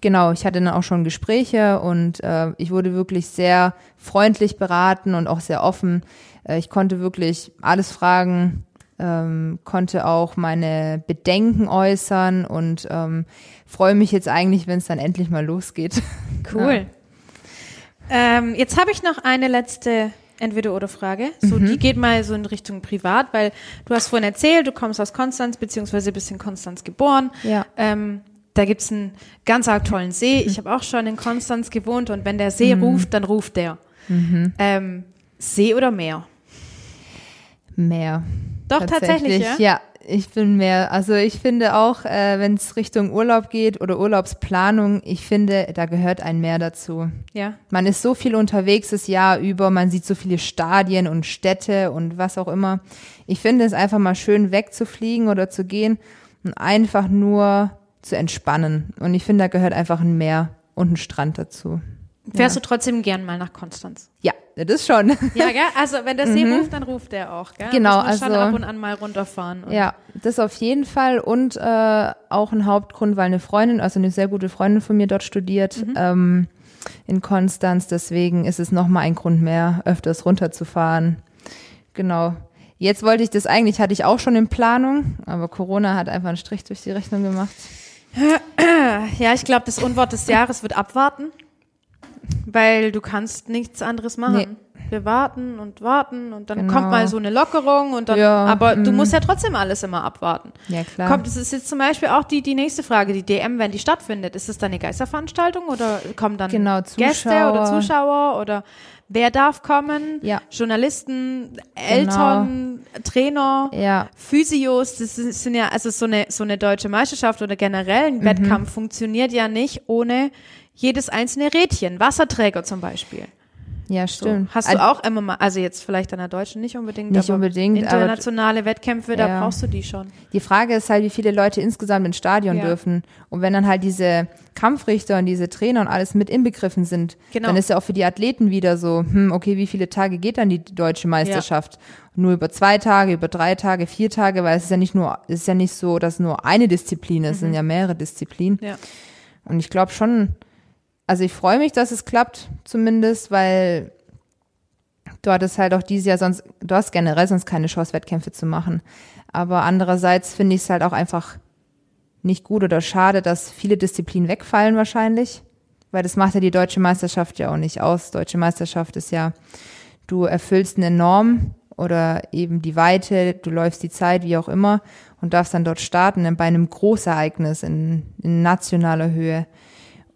genau, ich hatte dann auch schon Gespräche und äh, ich wurde wirklich sehr freundlich beraten und auch sehr offen. Äh, ich konnte wirklich alles fragen, ähm, konnte auch meine Bedenken äußern und ähm, freue mich jetzt eigentlich, wenn es dann endlich mal losgeht. [laughs] Cool. Ja. Ähm, jetzt habe ich noch eine letzte Entweder-oder-Frage. So, mhm. die geht mal so in Richtung privat, weil du hast vorhin erzählt, du kommst aus Konstanz, beziehungsweise bist in Konstanz geboren. Ja. Ähm, da gibt's einen ganz arg tollen See. Ich habe auch schon in Konstanz gewohnt und wenn der See mhm. ruft, dann ruft der. Mhm. Ähm, See oder Meer? Meer. Doch, tatsächlich, tatsächlich ja? ja? Ich bin mehr, also ich finde auch, äh, wenn es Richtung Urlaub geht oder Urlaubsplanung, ich finde, da gehört ein Meer dazu. Ja. Man ist so viel unterwegs das Jahr über, man sieht so viele Stadien und Städte und was auch immer. Ich finde es einfach mal schön wegzufliegen oder zu gehen und einfach nur zu entspannen. Und ich finde, da gehört einfach ein Meer und ein Strand dazu. Fährst ja. du trotzdem gern mal nach Konstanz? Ja, das schon. Ja, gell? Also wenn der See mhm. ruft, dann ruft der auch, gell? Genau, also schon ab und an mal runterfahren. Ja, das auf jeden Fall und äh, auch ein Hauptgrund, weil eine Freundin, also eine sehr gute Freundin von mir dort studiert mhm. ähm, in Konstanz. Deswegen ist es noch mal ein Grund mehr, öfters runterzufahren. Genau. Jetzt wollte ich das eigentlich, hatte ich auch schon in Planung, aber Corona hat einfach einen Strich durch die Rechnung gemacht. Ja, ich glaube, das Unwort des Jahres wird abwarten. Weil du kannst nichts anderes machen. Nee. Wir warten und warten und dann genau. kommt mal so eine Lockerung und dann, ja, aber du mm. musst ja trotzdem alles immer abwarten. Ja, klar. Kommt, das ist jetzt zum Beispiel auch die, die nächste Frage, die DM, wenn die stattfindet. Ist es dann eine Geisterveranstaltung oder kommen dann genau, Gäste oder Zuschauer oder wer darf kommen? Ja. Journalisten, Eltern, genau. Trainer, ja. Physios, das sind ja, also so eine, so eine deutsche Meisterschaft oder generell ein mhm. Wettkampf funktioniert ja nicht ohne jedes einzelne Rädchen, Wasserträger zum Beispiel. Ja, stimmt. So. Hast du auch immer mal, also jetzt vielleicht an der Deutschen nicht unbedingt, nicht unbedingt, internationale Wettkämpfe, da ja. brauchst du die schon. Die Frage ist halt, wie viele Leute insgesamt ins Stadion ja. dürfen. Und wenn dann halt diese Kampfrichter und diese Trainer und alles mit inbegriffen sind, genau. dann ist ja auch für die Athleten wieder so, hm, okay, wie viele Tage geht dann die deutsche Meisterschaft? Ja. Nur über zwei Tage, über drei Tage, vier Tage, weil es ist ja nicht nur, es ist ja nicht so, dass nur eine Disziplin ist, mhm. es sind ja mehrere Disziplinen. Ja. Und ich glaube schon, also ich freue mich, dass es klappt, zumindest, weil du hattest halt auch dieses Jahr sonst, du hast generell sonst keine Chance, Wettkämpfe zu machen. Aber andererseits finde ich es halt auch einfach nicht gut oder schade, dass viele Disziplinen wegfallen wahrscheinlich. Weil das macht ja die deutsche Meisterschaft ja auch nicht aus. Deutsche Meisterschaft ist ja, du erfüllst eine Norm oder eben die Weite, du läufst die Zeit, wie auch immer, und darfst dann dort starten bei einem Großereignis in, in nationaler Höhe.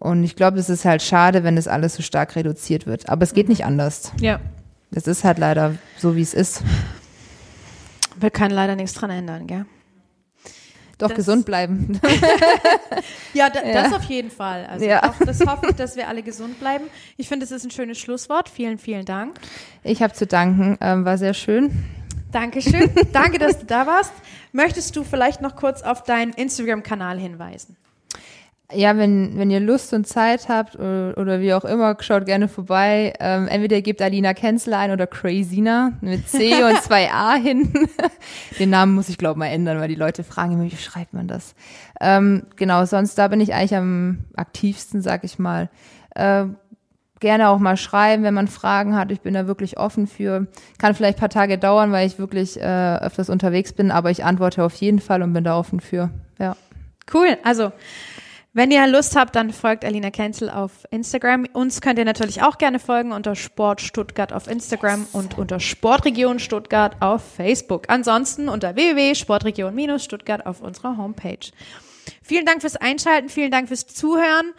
Und ich glaube, es ist halt schade, wenn das alles so stark reduziert wird. Aber es geht nicht anders. Ja. Es ist halt leider so, wie es ist. Wir können leider nichts dran ändern, gell? Doch Das- gesund bleiben. [laughs] Ja, da, Ja. das auf jeden Fall. Also Ja. auch das hoffe ich, dass wir alle gesund bleiben. Ich finde, es ist ein schönes Schlusswort. Vielen, vielen Dank. Ich habe zu danken, ähm, war sehr schön. Dankeschön. [laughs] Danke, dass du da warst. Möchtest du vielleicht noch kurz auf deinen Instagram-Kanal hinweisen? Ja, wenn, wenn ihr Lust und Zeit habt oder, oder wie auch immer, schaut gerne vorbei. Ähm, entweder gebt Alina Kenzel ein oder Crazina mit C [laughs] und zwei A hinten. [laughs] Den Namen muss ich glaube mal ändern, weil die Leute fragen immer, wie schreibt man das? Ähm, genau, sonst da bin ich eigentlich am aktivsten, sag ich mal. Äh, gerne auch mal schreiben, wenn man Fragen hat. Ich bin da wirklich offen für. Kann vielleicht ein paar Tage dauern, weil ich wirklich äh, öfters unterwegs bin, aber ich antworte auf jeden Fall und bin da offen für. Ja. Cool. Also, wenn ihr Lust habt, dann folgt Alina Kenzel auf Instagram. Uns könnt ihr natürlich auch gerne folgen unter Sport Stuttgart auf Instagram und unter Sportregion Stuttgart auf Facebook. Ansonsten unter www.sportregion-stuttgart auf unserer Homepage. Vielen Dank fürs Einschalten, vielen Dank fürs Zuhören.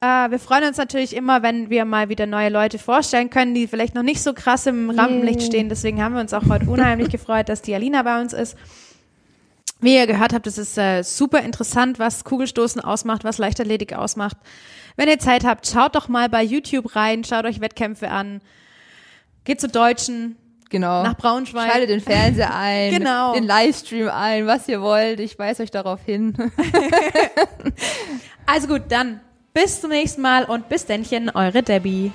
Äh, wir freuen uns natürlich immer, wenn wir mal wieder neue Leute vorstellen können, die vielleicht noch nicht so krass im Rampenlicht stehen. Deswegen haben wir uns auch heute unheimlich [laughs] gefreut, dass die Alina bei uns ist. Wie ihr gehört habt, es ist äh, super interessant, was Kugelstoßen ausmacht, was Leichtathletik ausmacht. Wenn ihr Zeit habt, schaut doch mal bei YouTube rein, schaut euch Wettkämpfe an, geht zu Deutschen, Genau. nach Braunschweig. Schaltet den Fernseher ein, [laughs] Genau. den Livestream ein, was ihr wollt. Ich weise euch darauf hin. [laughs] Also gut, dann bis zum nächsten Mal und bis dennchen, eure Debbie.